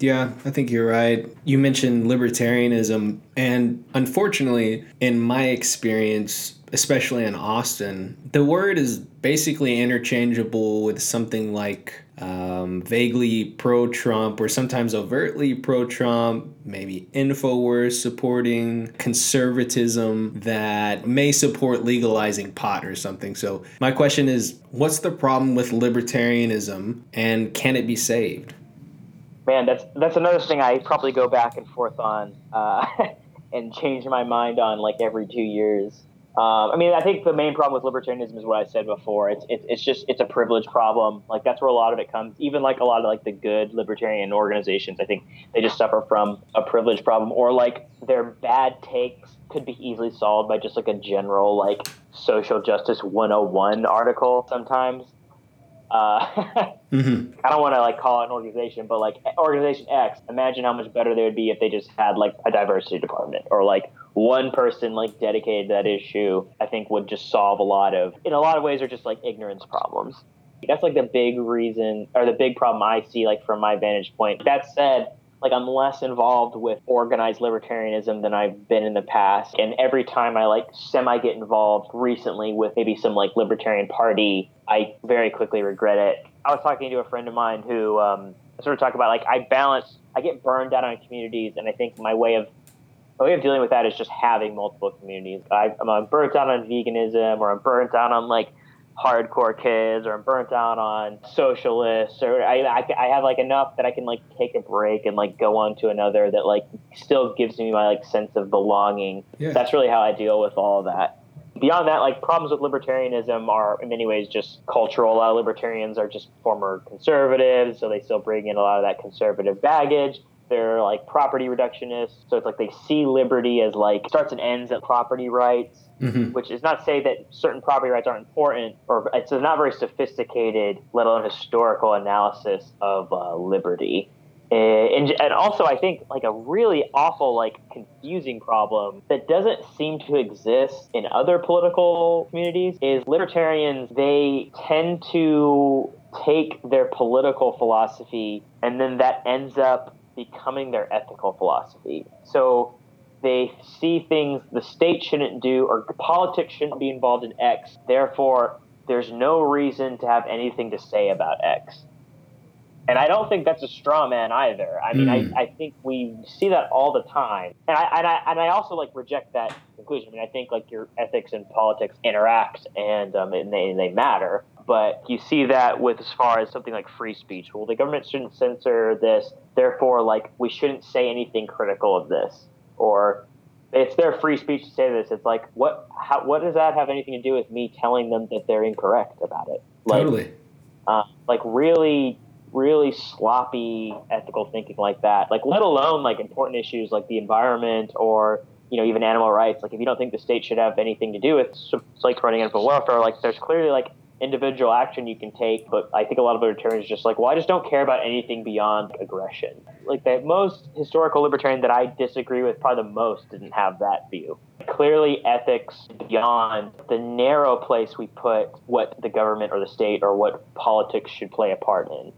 Yeah, I think you're right. You mentioned libertarianism, and unfortunately, in my experience, especially in Austin, the word is basically interchangeable with something like um, vaguely pro Trump or sometimes overtly pro Trump, maybe InfoWars supporting conservatism that may support legalizing pot or something. So, my question is what's the problem with libertarianism and can it be saved? Man, that's that's another thing I probably go back and forth on uh, and change my mind on like every two years. Um, I mean, I think the main problem with libertarianism is what I said before. It's, it's it's just it's a privilege problem. Like that's where a lot of it comes. Even like a lot of like the good libertarian organizations, I think they just suffer from a privilege problem, or like their bad takes could be easily solved by just like a general like social justice 101 article sometimes. Uh, mm-hmm. I don't want to like call it an organization, but like organization X. Imagine how much better they would be if they just had like a diversity department or like one person like dedicated that issue, I think would just solve a lot of, in a lot of ways, are just like ignorance problems. That's like the big reason or the big problem I see, like from my vantage point. That said, like I'm less involved with organized libertarianism than I've been in the past. And every time I like semi get involved recently with maybe some like libertarian party, I very quickly regret it. I was talking to a friend of mine who um, sort of talk about like I balance, I get burned out on communities, and I think my way of my way of dealing with that is just having multiple communities. I, am burnt out on veganism, or I'm burnt out on like hardcore kids, or I'm burnt out on socialists, or I, I, I have like enough that I can like take a break and like go on to another that like still gives me my like sense of belonging. Yeah. That's really how I deal with all of that. Beyond that, like problems with libertarianism are in many ways just cultural. A lot of libertarians are just former conservatives, so they still bring in a lot of that conservative baggage they're like property reductionists. So it's like they see liberty as like starts and ends at property rights, mm-hmm. which is not to say that certain property rights aren't important, or it's a not very sophisticated, let alone historical analysis of uh, liberty. And, and also, I think like a really awful, like confusing problem that doesn't seem to exist in other political communities is libertarians. They tend to take their political philosophy and then that ends up becoming their ethical philosophy. So they see things the state shouldn't do or politics shouldn't be involved in X. Therefore, there's no reason to have anything to say about X. And I don't think that's a straw man either. I mean, mm. I, I think we see that all the time. And I, and I, and I also like reject that conclusion. I mean, I think like your ethics and politics interact and, um, and, they, and they matter. But you see that with as far as something like free speech. Well, the government shouldn't censor this, therefore, like we shouldn't say anything critical of this. Or it's their free speech to say this. It's like what? How, what does that have anything to do with me telling them that they're incorrect about it? Like, totally. Uh, like really, really sloppy ethical thinking like that. Like let alone like important issues like the environment or you know even animal rights. Like if you don't think the state should have anything to do with like running animal welfare, like there's clearly like individual action you can take, but I think a lot of libertarians are just like, well, I just don't care about anything beyond aggression. Like the most historical libertarian that I disagree with, probably the most, didn't have that view. Clearly, ethics beyond the narrow place we put what the government or the state or what politics should play a part in.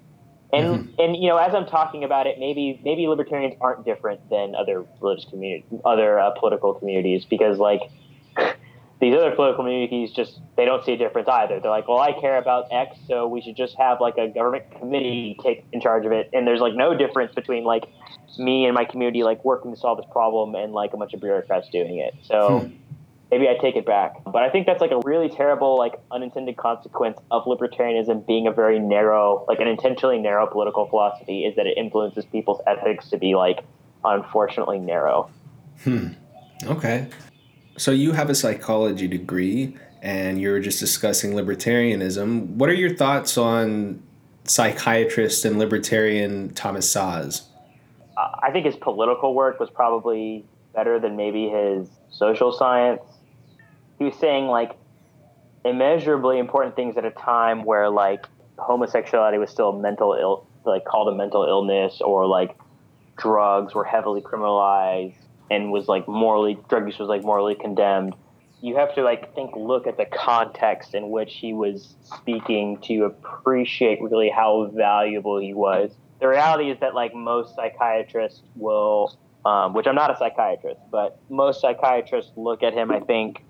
And mm-hmm. and you know, as I'm talking about it, maybe maybe libertarians aren't different than other religious community, other uh, political communities, because like these other political communities just they don't see a difference either. They're like, well, I care about X, so we should just have like a government committee take in charge of it. And there's like no difference between like me and my community like working to solve this problem and like a bunch of bureaucrats doing it. So. Hmm. Maybe I take it back, but I think that's like a really terrible, like unintended consequence of libertarianism being a very narrow, like an intentionally narrow political philosophy. Is that it influences people's ethics to be like unfortunately narrow. Hmm. Okay. So you have a psychology degree and you're just discussing libertarianism. What are your thoughts on psychiatrist and libertarian Thomas Szasz? Uh, I think his political work was probably better than maybe his social science. He was saying like immeasurably important things at a time where like homosexuality was still a mental ill like called a mental illness or like drugs were heavily criminalized and was like morally drug use was like morally condemned you have to like think look at the context in which he was speaking to appreciate really how valuable he was. The reality is that like most psychiatrists will um, which i'm not a psychiatrist but most psychiatrists look at him i think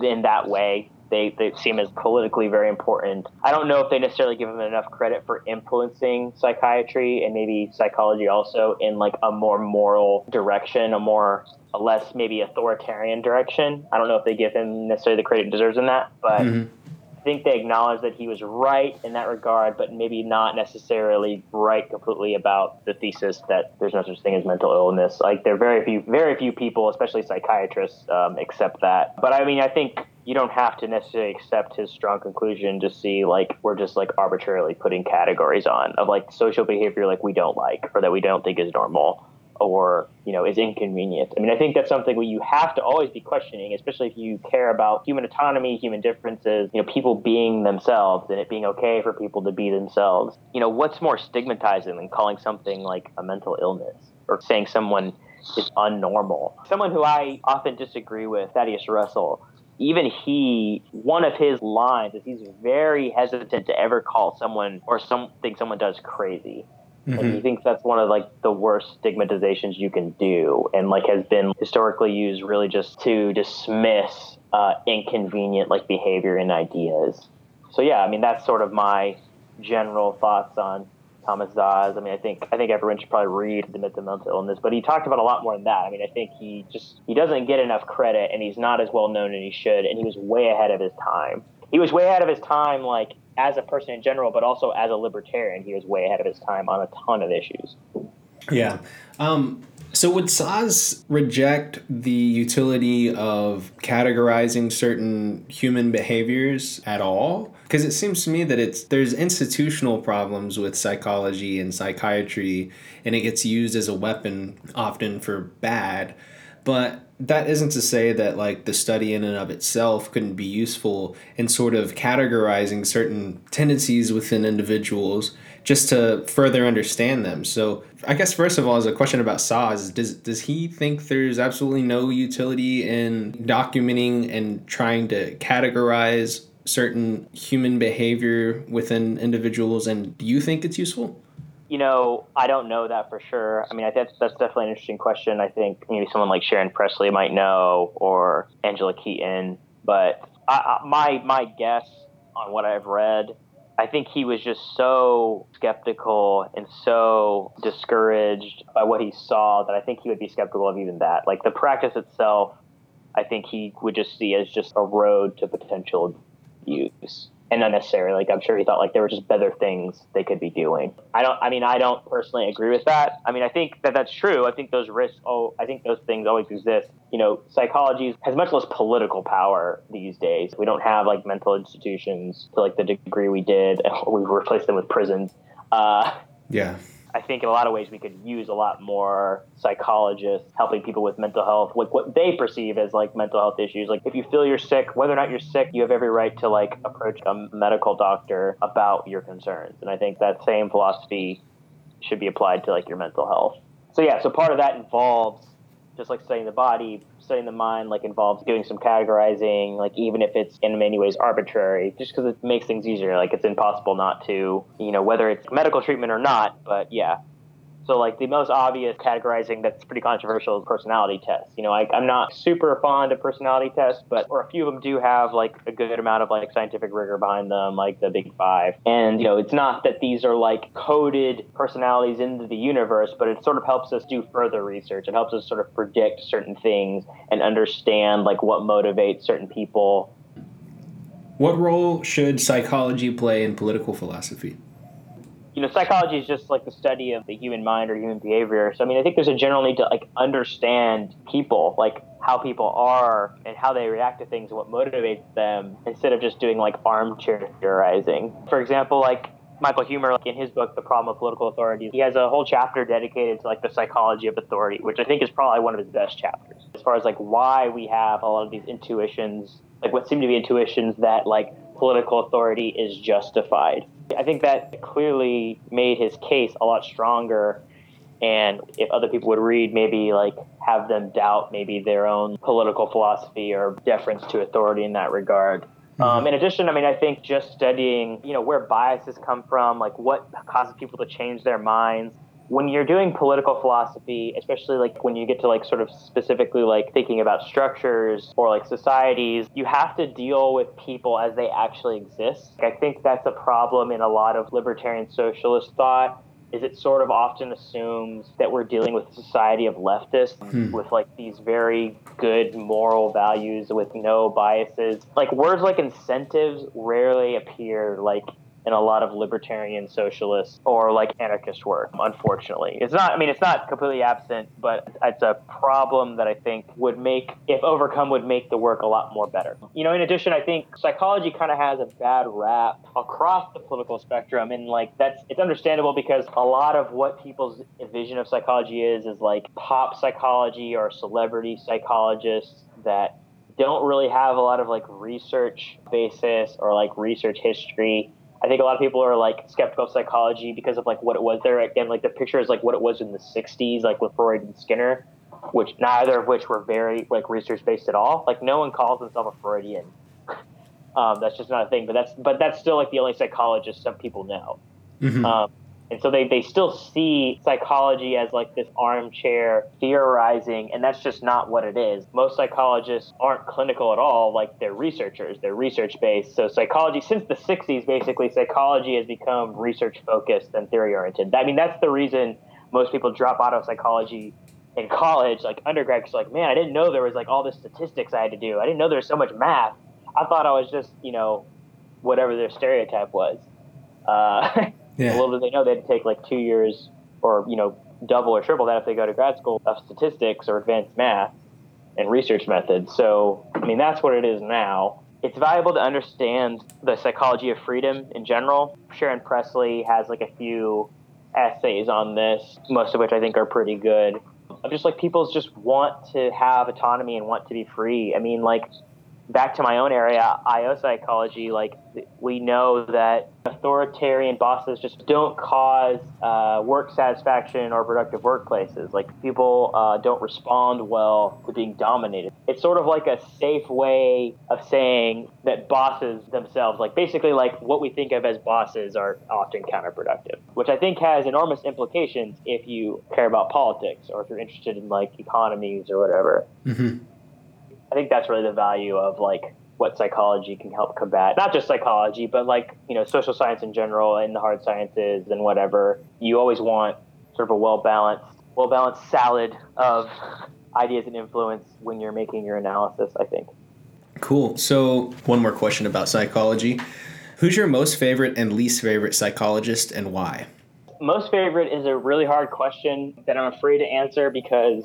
in that way they, they seem as politically very important. I don't know if they necessarily give him enough credit for influencing psychiatry and maybe psychology also in like a more moral direction, a more a less maybe authoritarian direction. I don't know if they give him necessarily the credit he deserves in that, but mm-hmm. I think they acknowledge that he was right in that regard, but maybe not necessarily right completely about the thesis that there's no such thing as mental illness. Like there are very few, very few people, especially psychiatrists, um, accept that. But I mean, I think you don't have to necessarily accept his strong conclusion to see like we're just like arbitrarily putting categories on of like social behavior like we don't like or that we don't think is normal or you know is inconvenient. I mean, I think that's something where you have to always be questioning, especially if you care about human autonomy, human differences, you know, people being themselves and it being okay for people to be themselves. You know, what's more stigmatizing than calling something like a mental illness or saying someone is unnormal? Someone who I often disagree with, Thaddeus Russell, even he, one of his lines is he's very hesitant to ever call someone or something someone does crazy. Mm-hmm. And he thinks that's one of like the worst stigmatizations you can do, and like has been historically used really just to dismiss uh, inconvenient like behavior and ideas. So yeah, I mean that's sort of my general thoughts on Thomas Szasz. I mean, I think I think everyone should probably read The Myth of Mental Illness, but he talked about a lot more than that. I mean, I think he just he doesn't get enough credit, and he's not as well known as he should, and he was way ahead of his time. He was way ahead of his time, like as a person in general, but also as a libertarian, he was way ahead of his time on a ton of issues. Yeah. Um, so would Szasz reject the utility of categorizing certain human behaviors at all? Because it seems to me that it's there's institutional problems with psychology and psychiatry, and it gets used as a weapon often for bad. But that isn't to say that like the study in and of itself couldn't be useful in sort of categorizing certain tendencies within individuals just to further understand them. So I guess first of all, as a question about Szasz, does does he think there's absolutely no utility in documenting and trying to categorize certain human behavior within individuals, and do you think it's useful? You know, I don't know that for sure. I mean, I think that's definitely an interesting question. I think maybe someone like Sharon Presley might know, or Angela Keaton. But I, I, my my guess on what I've read I think he was just so skeptical and so discouraged by what he saw that I think he would be skeptical of even that. Like the practice itself, I think he would just see as just a road to potential use and unnecessary. Like I'm sure he thought like there were just better things they could be doing. I don't. I mean, I don't personally agree with that. I mean, I think that that's true. I think those risks. Oh, I think those things always exist. You know, psychology has much less political power these days. We don't have like mental institutions to like the degree we did. We've replaced them with prisons. Uh, yeah. I think in a lot of ways we could use a lot more psychologists helping people with mental health, like what they perceive as like mental health issues. Like if you feel you're sick, whether or not you're sick, you have every right to like approach a medical doctor about your concerns. And I think that same philosophy should be applied to like your mental health. So yeah, so part of that involves just like studying the body, studying the mind like involves doing some categorizing, like even if it's in many ways arbitrary, just because it makes things easier. Like it's impossible not to, you know, whether it's medical treatment or not. But yeah, So, like the most obvious categorizing that's pretty controversial is personality tests. You know, like I'm not super fond of personality tests, but or a few of them do have like a good amount of like scientific rigor behind them, like the Big Five. And you know, it's not that these are like coded personalities into the universe, but it sort of helps us do further research. It helps us sort of predict certain things and understand like what motivates certain people. What role should psychology play in political philosophy? You know, psychology is just like the study of the human mind or human behavior. So, I mean, I think there's a general need to like understand people, like how people are and how they react to things and what motivates them instead of just doing like armchair theorizing. For example, like Michael Huemer, like in his book, The Problem of Political Authority, he has a whole chapter dedicated to like the psychology of authority, which I think is probably one of his best chapters as far as like why we have a lot of these intuitions, like what seem to be intuitions that like political authority is justified. I think that clearly made his case a lot stronger. And if other people would read, maybe like have them doubt maybe their own political philosophy or deference to authority in that regard. Mm-hmm. Um, in addition, I mean, I think just studying, you know, where biases come from, like what causes people to change their minds, when you're doing political philosophy, especially like when you get to like sort of specifically like thinking about structures or like societies, you have to deal with people as they actually exist. I think that's a problem in a lot of libertarian socialist thought is it sort of often assumes that we're dealing with a society of leftists hmm. with like these very good moral values with no biases. Like words like incentives rarely appear like in a lot of libertarian socialist or like anarchist work unfortunately. It's not i mean it's not completely absent but it's a problem that i think would make if overcome would make the work a lot more better. You know in addition i think psychology kind of has a bad rap across the political spectrum and like that's it's understandable because a lot of what people's vision of psychology is is like pop psychology or celebrity psychologists that don't really have a lot of like research basis or like research history I think a lot of people are like skeptical of psychology because of like what it was there. Again, like the picture is like what it was in the '60s, like with Freud and Skinner, which neither of which were very like research based at all. Like no one calls themselves a Freudian. um, that's just not a thing. But that's but that's still like the only psychologist some people know. Mm-hmm. Um, and so they, they still see psychology as like this armchair theorizing, and that's just not what it is. Most psychologists aren't clinical at all, like they're researchers, they're research based. So, psychology, since the 60s, basically, psychology has become research focused and theory oriented. I mean, that's the reason most people drop out of psychology in college, like undergrad, because like, man, I didn't know there was like all this statistics I had to do. I didn't know there was so much math. I thought I was just, you know, whatever their stereotype was. Uh, Yeah. Little did they know they had to take like two years or, you know, double or triple that if they go to grad school of statistics or advanced math and research methods. So, I mean, that's what it is now. It's valuable to understand the psychology of freedom in general. Sharon Presley has like a few essays on this, most of which I think are pretty good. Of just like people just want to have autonomy and want to be free. I mean, like back to my own area, IO psychology, like we know that authoritarian bosses just don't cause uh, work satisfaction or productive workplaces. Like people uh, don't respond well to being dominated. It's sort of like a safe way of saying that bosses themselves, like basically like what we think of as bosses, are often counterproductive, which I think has enormous implications if you care about politics or if you're interested in like economies or whatever. Mm-hmm. I think that's really the value of like what psychology can help combat. Not just psychology, but like, you know, social science in general and the hard sciences and whatever. You always want sort of a well balanced, well balanced salad of ideas and influence when you're making your analysis, I think. Cool. So, one more question about psychology. Who's your most favorite and least favorite psychologist and why? Most favorite is a really hard question that I'm afraid to answer because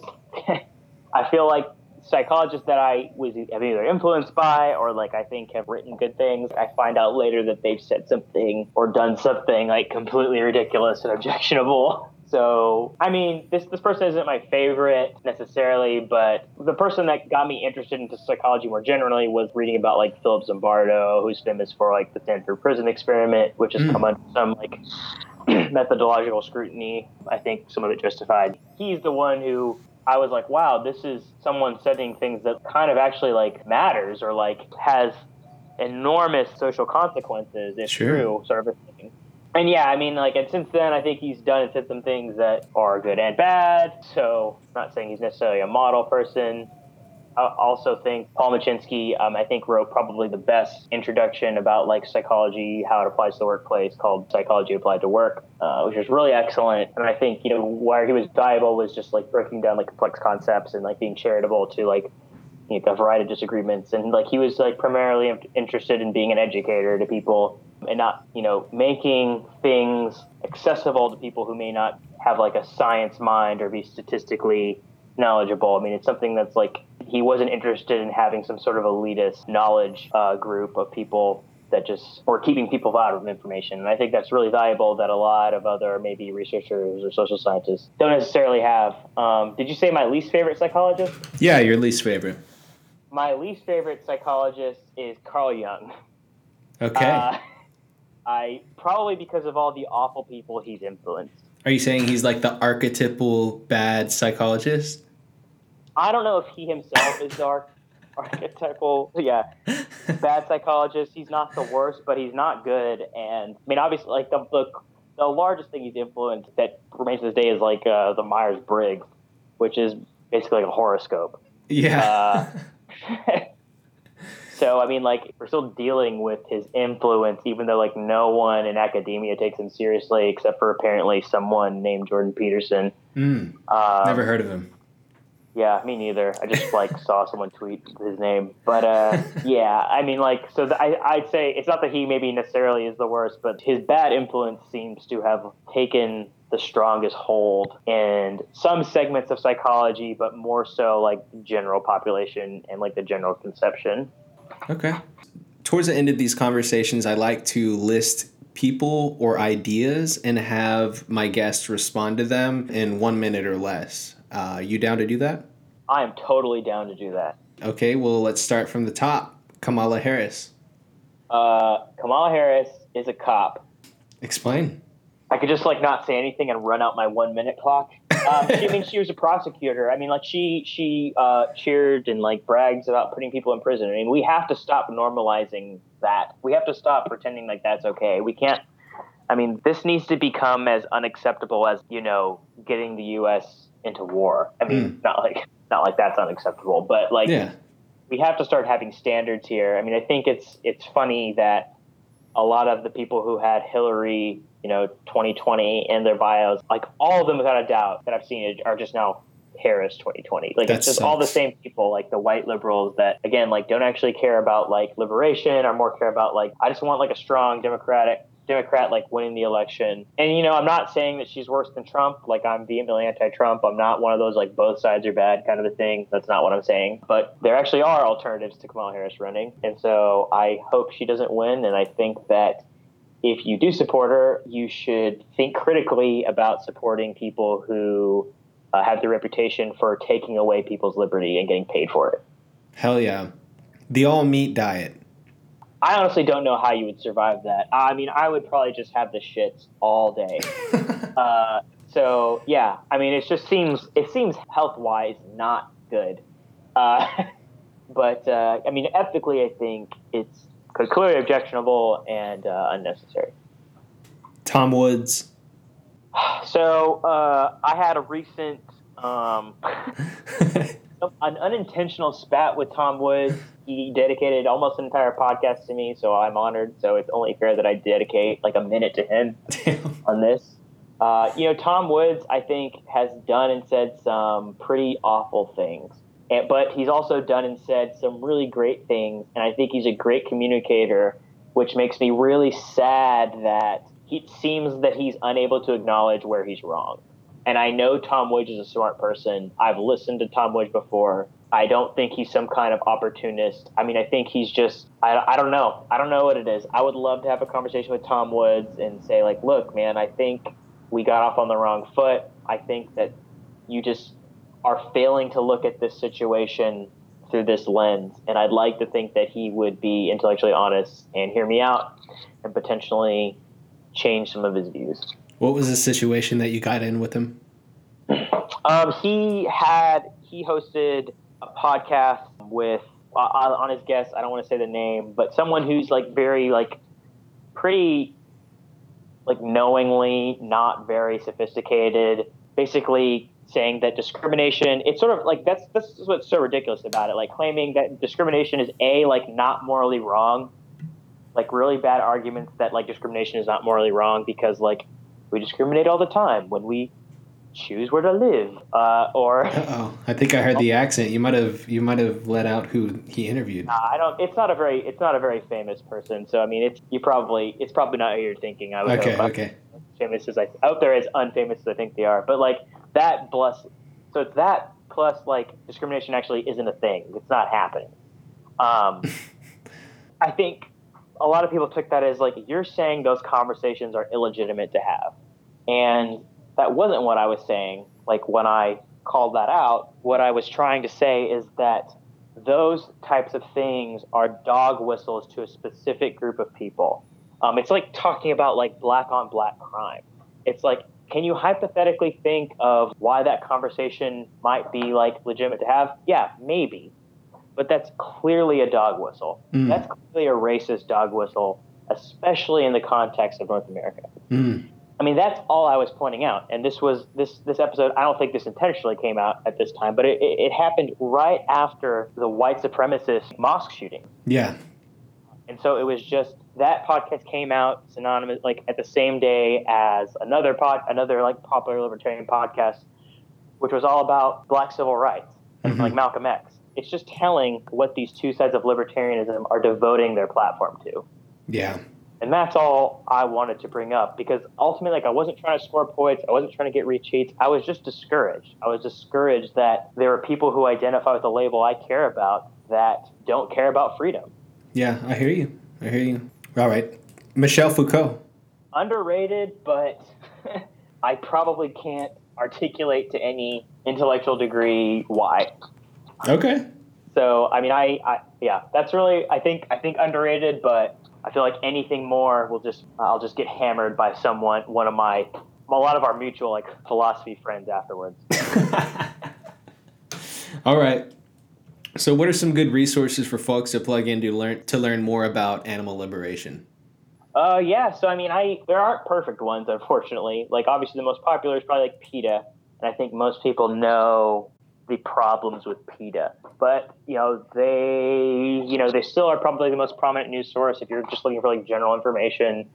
I feel like psychologists that I was have either influenced by or like I think have written good things. I find out later that they've said something or done something like completely ridiculous and objectionable. So, I mean, this this person isn't my favorite necessarily, but the person that got me interested into psychology more generally was reading about like Philip Zimbardo, who's famous for like the Stanford Prison Experiment, which has mm. come under some like methodological scrutiny. I think some of it justified. He's the one who I was like, wow, this is someone studying things that kind of actually like matters or like has enormous social consequences if sure. true, sort of a thing. and yeah, I mean, like, and since then, I think he's done and said some things that are good and bad. So, I'm not saying he's necessarily a model person. I also think Paul Muchinsky, um, I think, wrote probably the best introduction about like psychology, how it applies to the workplace, called "Psychology Applied to Work," uh, which was really excellent. And I think you know where he was valuable was just like breaking down like complex concepts and like being charitable to like you know, a variety of disagreements. And like he was like primarily interested in being an educator to people and not you know making things accessible to people who may not have like a science mind or be statistically knowledgeable. I mean, it's something that's like he wasn't interested in having some sort of elitist knowledge uh, group of people that just or keeping people out of information. And I think that's really valuable that a lot of other maybe researchers or social scientists don't necessarily have. Um, did you say my least favorite psychologist? Yeah, your least favorite. My least favorite psychologist is Carl Jung. Okay. Uh, I probably because of all the awful people he's influenced. Are you saying he's like the archetypal bad psychologist? I don't know if he himself is the archetypal, yeah, bad psychologist. He's not the worst, but he's not good. And I mean, obviously, like the the, the largest thing he's influenced that remains to this day is like uh, the Myers Briggs, which is basically like a horoscope. Yeah. Uh, so I mean, like we're still dealing with his influence, even though like no one in academia takes him seriously, except for apparently someone named Jordan Peterson. Mm, um, never heard of him. Yeah, me neither. I just like saw someone tweet his name, but uh, yeah, I mean, like, so the, I, I'd say it's not that he maybe necessarily is the worst, but his bad influence seems to have taken the strongest hold in some segments of psychology, but more so like general population and like the general conception. Okay. Towards the end of these conversations, I like to list people or ideas and have my guests respond to them in one minute or less. Uh, you down to do that? I am totally down to do that. Okay, well, let's start from the top. Kamala Harris. Uh, Kamala Harris is a cop. Explain. I could just like not say anything and run out my one minute clock. Um, she, I mean, she was a prosecutor. I mean, like she she uh, cheered and like brags about putting people in prison. I mean, we have to stop normalizing that. We have to stop pretending like that's okay. We can't. I mean, this needs to become as unacceptable as you know getting the U.S into war. I mean, mm. not like not like that's unacceptable, but like yeah. we have to start having standards here. I mean, I think it's it's funny that a lot of the people who had Hillary, you know, 2020 in their bios, like all of them without a doubt that I've seen are just now Harris 2020. Like that it's just sucks. all the same people, like the white liberals that again, like don't actually care about like liberation or more care about like I just want like a strong democratic Democrat like winning the election. And you know, I'm not saying that she's worse than Trump. Like I'm vehemently anti-Trump. I'm not one of those like both sides are bad kind of a thing. That's not what I'm saying. But there actually are alternatives to Kamala Harris running, and so I hope she doesn't win. And I think that if you do support her, you should think critically about supporting people who uh, have the reputation for taking away people's liberty and getting paid for it. Hell yeah, the all meat diet. I honestly don't know how you would survive that. I mean, I would probably just have the shits all day. uh, so yeah, I mean, it just seems it seems health wise not good. Uh, but uh, I mean, ethically, I think it's clearly objectionable and uh, unnecessary. Tom Woods. So uh, I had a recent um, an unintentional spat with Tom Woods he dedicated almost an entire podcast to me, so I'm honored. So it's only fair that I dedicate like a minute to him on this. Uh, you know, Tom Woods, I think, has done and said some pretty awful things, and, but he's also done and said some really great things, and I think he's a great communicator, which makes me really sad that he seems that he's unable to acknowledge where he's wrong. And I know Tom Woods is a smart person. I've listened to Tom Woods before. I don't think he's some kind of opportunist. I mean, I think he's just, I, I don't know. I don't know what it is. I would love to have a conversation with Tom Woods and say, like, look, man, I think we got off on the wrong foot. I think that you just are failing to look at this situation through this lens. And I'd like to think that he would be intellectually honest and hear me out and potentially change some of his views. What was the situation that you got in with him? Um, he had, he hosted a podcast with uh, on his guest. I don't want to say the name, but someone who's like very like pretty like knowingly not very sophisticated, basically saying that discrimination it's sort of like that's this is what's so ridiculous about it like claiming that discrimination is a like not morally wrong like really bad arguments that like discrimination is not morally wrong because like we discriminate all the time when we choose where to live uh, or oh i think i heard the accent. You might have you might have let out who he interviewed. Uh, i don't it's not a very it's not a very famous person so i mean it's you probably it's probably not who you're thinking i would okay okay. famous as i out there as unfamous as i think they are but like that plus so it's that plus like discrimination actually isn't a thing. It's not happening. Um, i think a lot of people took that as like you're saying those conversations are illegitimate to have and that wasn't what I was saying. Like when I called that out, what I was trying to say is that those types of things are dog whistles to a specific group of people. Um, it's like talking about like black on black crime. It's like, can you hypothetically think of why that conversation might be like legitimate to have? Yeah, maybe. But that's clearly a dog whistle. Mm. That's clearly a racist dog whistle, especially in the context of North America. Mm. I mean, that's all I was pointing out. And this was this this episode. I don't think this intentionally came out at this time, but it, it, it happened right after the white supremacist mosque shooting. Yeah. And so it was just that podcast came out synonymous, like at the same day as another pod, another like popular libertarian podcast, which was all about Black civil rights and mm-hmm. like Malcolm X. It's just telling what these two sides of libertarianism are devoting their platform to. Yeah. And that's all I wanted to bring up because ultimately, like, I wasn't trying to score points. I wasn't trying to get retweets. I was just discouraged. I was discouraged that there are people who identify with the label I care about that don't care about freedom. Yeah, I hear you. I hear you. All right. Michel Foucault. Underrated, but I probably can't articulate to any intellectual degree why. Okay. So, I mean, I, I yeah, that's really, I think, I think underrated, but I feel like anything more will just I'll just get hammered by someone, one of my a lot of our mutual like philosophy friends afterwards. All right. So, what are some good resources for folks to plug in to learn to learn more about animal liberation? Uh, yeah. So, I mean, I there aren't perfect ones, unfortunately. Like, obviously, the most popular is probably like PETA, and I think most people know the problems with PETA. But you know, they you know they still are probably the most prominent news source. If you're just looking for like general information,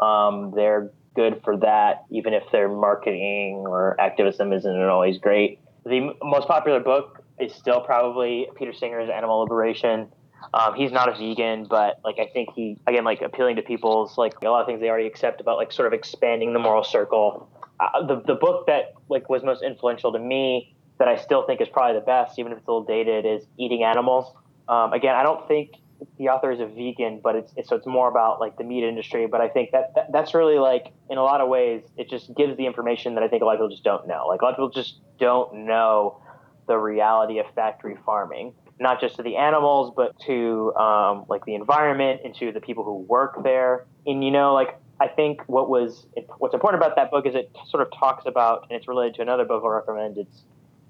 um, they're good for that. Even if their marketing or activism isn't always great. The most popular book is still probably Peter Singer's Animal Liberation. Um, he's not a vegan, but like I think he again like appealing to people's like a lot of things they already accept about like sort of expanding the moral circle. Uh, the the book that like was most influential to me that I still think is probably the best, even if it's a little dated, is Eating Animals. Um, again, I don't think the author is a vegan, but it's, it's, so it's more about like the meat industry. But I think that, that, that's really like in a lot of ways, it just gives the information that I think a lot of people just don't know. Like a lot of people just don't know the reality of factory farming, not just to the animals, but to um, like the environment and to the people who work there. And you know, like I think what was what's important about that book is it sort of talks about, and it's related to another book I recommend. It's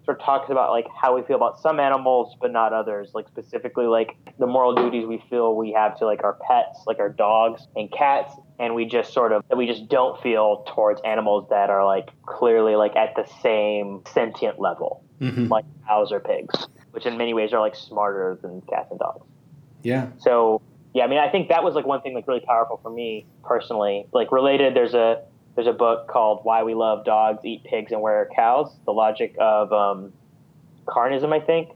sort of talks about like how we feel about some animals but not others. Like specifically like the moral duties we feel we have to like our pets like our dogs and cats. And we just sort of we just don't feel towards animals that are like clearly like at the same sentient level. Mm-hmm. like cows or pigs which in many ways are like smarter than cats and dogs. Yeah. So yeah i mean i think that was like one thing like really powerful for me personally. Like related there's a there's a book called Why We Love Dogs, Eat Pigs, and Wear Cows: The Logic of um, Carnism, I think,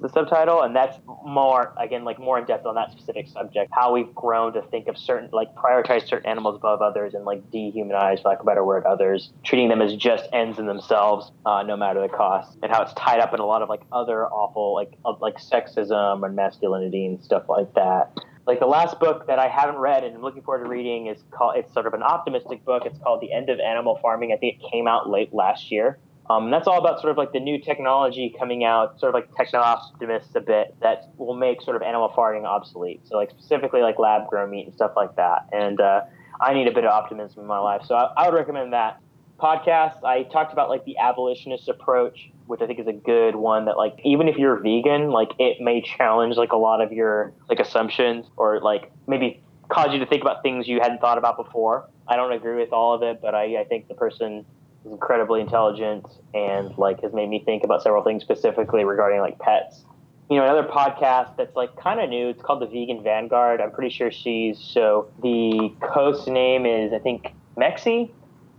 the subtitle, and that's more again like more in depth on that specific subject. How we've grown to think of certain like prioritize certain animals above others, and like dehumanize, for lack of a better word, others, treating them as just ends in themselves, uh, no matter the cost, and how it's tied up in a lot of like other awful like like sexism and masculinity and stuff like that like the last book that I haven't read and I'm looking forward to reading is called it's sort of an optimistic book. It's called The End of Animal Farming. I think it came out late last year. Um, and that's all about sort of like the new technology coming out, sort of like techno optimists a bit that will make sort of animal farming obsolete. So like specifically like lab grown meat and stuff like that. And uh, I need a bit of optimism in my life, so I, I would recommend that podcast. I talked about like the abolitionist approach which I think is a good one that like even if you're vegan, like it may challenge like a lot of your like assumptions or like maybe cause you to think about things you hadn't thought about before. I don't agree with all of it, but I, I think the person is incredibly intelligent and like has made me think about several things specifically regarding like pets. You know, another podcast that's like kind of new. It's called the Vegan Vanguard. I'm pretty sure she's so the host name is I think Mexie.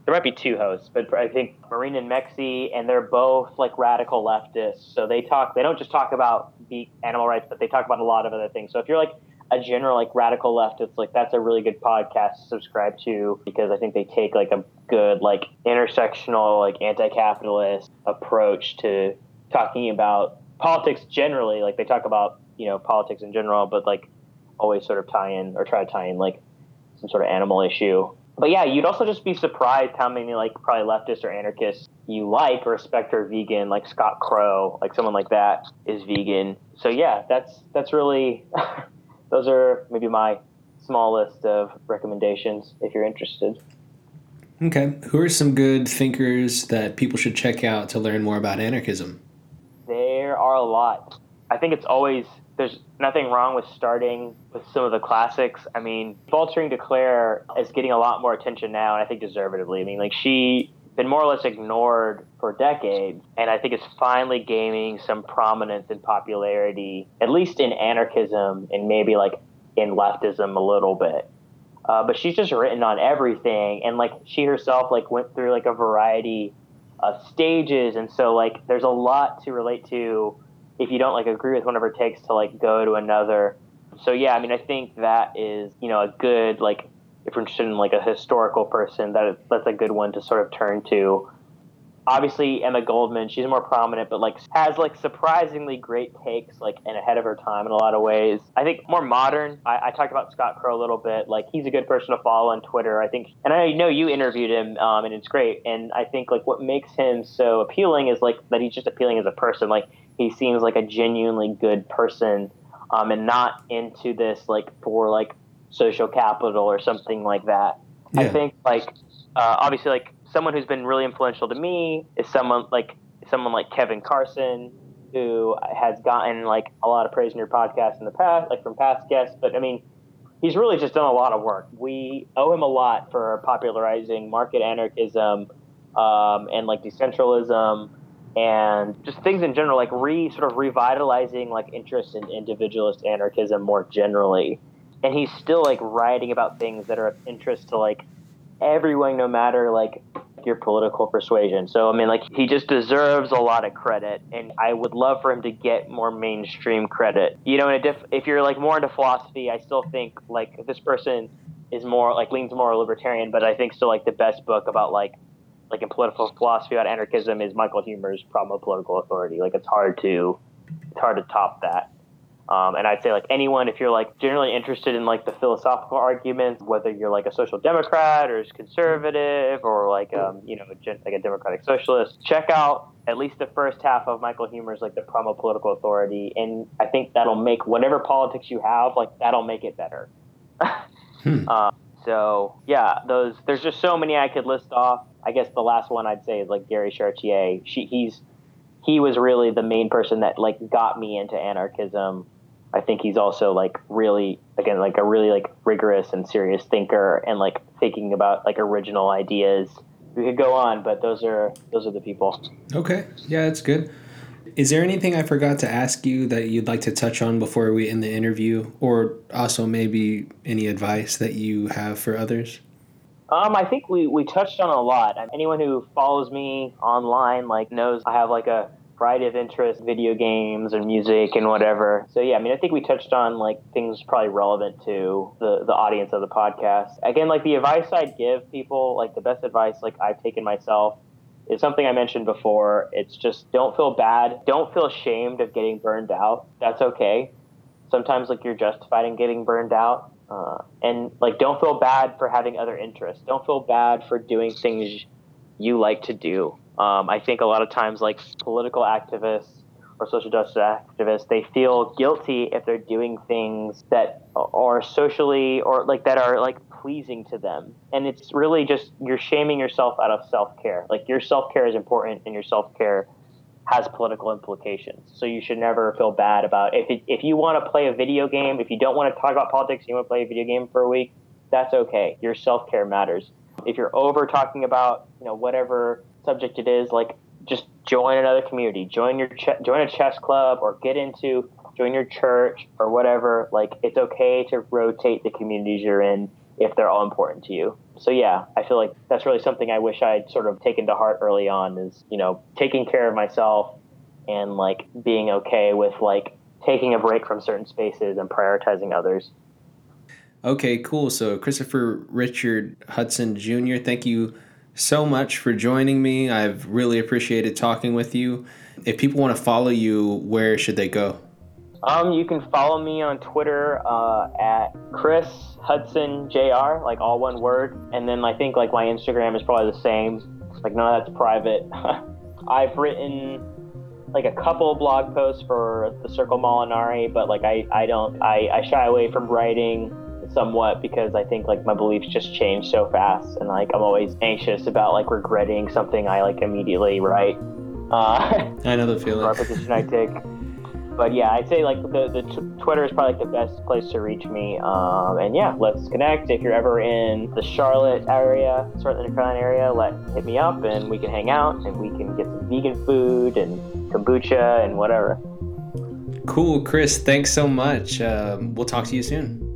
There might be two hosts, but I think Marine and Mexie, and they're both like radical leftists. So they talk. They don't just talk about the animal rights, but they talk about a lot of other things. So if you're like a general like radical leftist, like that's a really good podcast to subscribe to because I think they take like a good like intersectional like anti-capitalist approach to talking about politics generally. Like they talk about you know politics in general, but like always sort of tie in or try to tie in like some sort of animal issue. But yeah, you'd also just be surprised how many like probably leftists or anarchists you like or respect are vegan, like Scott Crow, like someone like that is vegan. So yeah, that's that's really those are maybe my small list of recommendations if you're interested. Okay. Who are some good thinkers that people should check out to learn more about anarchism? There are a lot. I think it's always there's nothing wrong with starting with some of the classics. I mean, Voltairine de Cleyre is getting a lot more attention now, and I think deservedly. I mean, like she been more or less ignored for decades, and I think it's finally gaining some prominence and popularity, at least in anarchism and maybe like in leftism a little bit. Uh, but she's just written on everything, and like she herself like went through like a variety of stages, and so like there's a lot to relate to if you don't like agree with of her takes to like go to another. So yeah, I mean I think that is you know a good like if we're interested in like a historical person, that that's a good one to sort of turn to. Obviously, Emma Goldman, she's more prominent, but like has like surprisingly great takes, like and ahead of her time in a lot of ways. I think more modern. I, I talked about Scott Crow a little bit. Like he's a good person to follow on Twitter. I think, and I know you interviewed him, um, and it's great. And I think like what makes him so appealing is like that he's just appealing as a person. Like he seems like a genuinely good person, um, and not into this like for like social capital or something like that. Yeah. I think like uh, obviously like someone who's been really influential to me is someone like someone like Kevin Carson who has gotten like a lot of praise in your podcast in the past, like from past guests. But I mean, he's really just done a lot of work. We owe him a lot for popularizing market anarchism um, and like decentralism and just things in general, like re sort of revitalizing like interest in individualist anarchism more generally and he's still like writing about things that are of interest to like everyone, no matter like your political persuasion. So I mean, like he just deserves a lot of credit, and I would love for him to get more mainstream credit. You know, diff- if you're like more into philosophy, I still think like this person is more like leans more libertarian, but I think still like the best book about like like in political philosophy about anarchism is Michael Huemer's Problem of Political Authority. Like it's hard to it's hard to top that. Um, and I'd say like anyone, if you're like generally interested in like the philosophical arguments, whether you're like a social democrat or conservative or like um, you know like a democratic socialist, check out at least the first half of Michael Huemer's like the promo Political Authority, and I think that'll make whatever politics you have like that'll make it better. hmm. um, so yeah, those there's just so many I could list off. I guess the last one I'd say is like Gary Chartier. She, he's he was really the main person that like got me into anarchism I think he's also like really again like a really like rigorous and serious thinker and like thinking about like original ideas. We could go on, but those are those are the people. Okay, yeah, that's good. Is there anything I forgot to ask you that you'd like to touch on before we end the interview, or also maybe any advice that you have for others? Um, I think we, we touched on a lot. Anyone who follows me online like knows I have like a variety of interests, video games and music and whatever. So yeah, I mean, I think we touched on like things probably relevant to the the audience of the podcast. Again, like the advice I'd give people, like the best advice like I've taken myself is something I mentioned before. It's just don't feel bad. Don't feel ashamed of getting burned out. That's okay. Sometimes like you're justified in getting burned out. Uh, and like don't feel bad for having other interests. Don't feel bad for doing things you like to do. Um, I think a lot of times, like political activists or social justice activists, they feel guilty if they're doing things that are socially or like that are like pleasing to them. And it's really just you're shaming yourself out of self care. Like your self care is important and your self care has political implications. So you should never feel bad about if it, if you want to play a video game, if you don't want to talk about politics, you want to play a video game for a week, that's okay. Your self care matters. If you're over talking about you know whatever subject it is, like just join another community, join your ch- join a chess club, or get into join your church or whatever. Like it's okay to rotate the communities you're in if they're all important to you. So yeah, I feel like that's really something I wish I'd sort of taken to heart early on is, you know, taking care of myself and like being okay with like taking a break from certain spaces and prioritizing others. Okay, cool. So Christopher Richard Hudson Jr., thank you so much for joining me. I've really appreciated talking with you. If people want to follow you, where should they go? Um, you can follow me on Twitter uh, at Chris Hudson Jr. Like all one word, and then I think like my Instagram is probably the same. Like none of that's private. I've written like a couple blog posts for the Circle Molinari, but like I, I don't I, I shy away from writing somewhat because I think like my beliefs just change so fast, and like I'm always anxious about like regretting something I like immediately write. Uh, I know the feeling. Repetition I take but yeah, I'd say like the, the t- Twitter is probably like the best place to reach me. Um, and yeah, let's connect. If you're ever in the Charlotte area, Charlotte, Carolina area, let hit me up and we can hang out and we can get some vegan food and kombucha and whatever. Cool, Chris. Thanks so much. Um, we'll talk to you soon.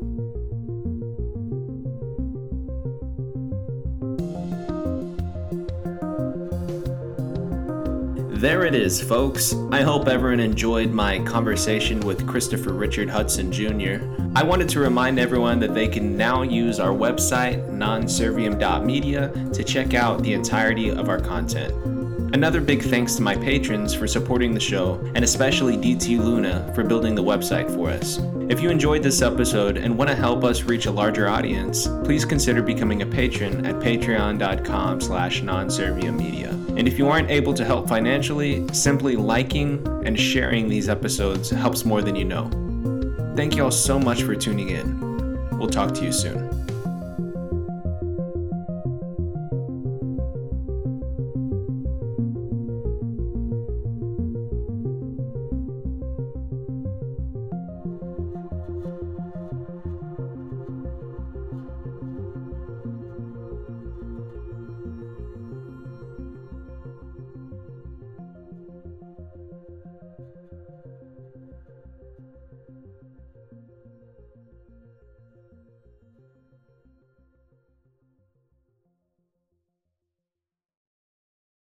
There it is, folks. I hope everyone enjoyed my conversation with Christopher Richard Hudson Jr. I wanted to remind everyone that they can now use our website, nonserviam.media, to check out the entirety of our content. Another big thanks to my patrons for supporting the show, and especially DT Luna for building the website for us. If you enjoyed this episode and want to help us reach a larger audience, please consider becoming a patron at patreon.com slash nonserviammedia. And if you aren't able to help financially, simply liking and sharing these episodes helps more than you know. Thank you all so much for tuning in. We'll talk to you soon.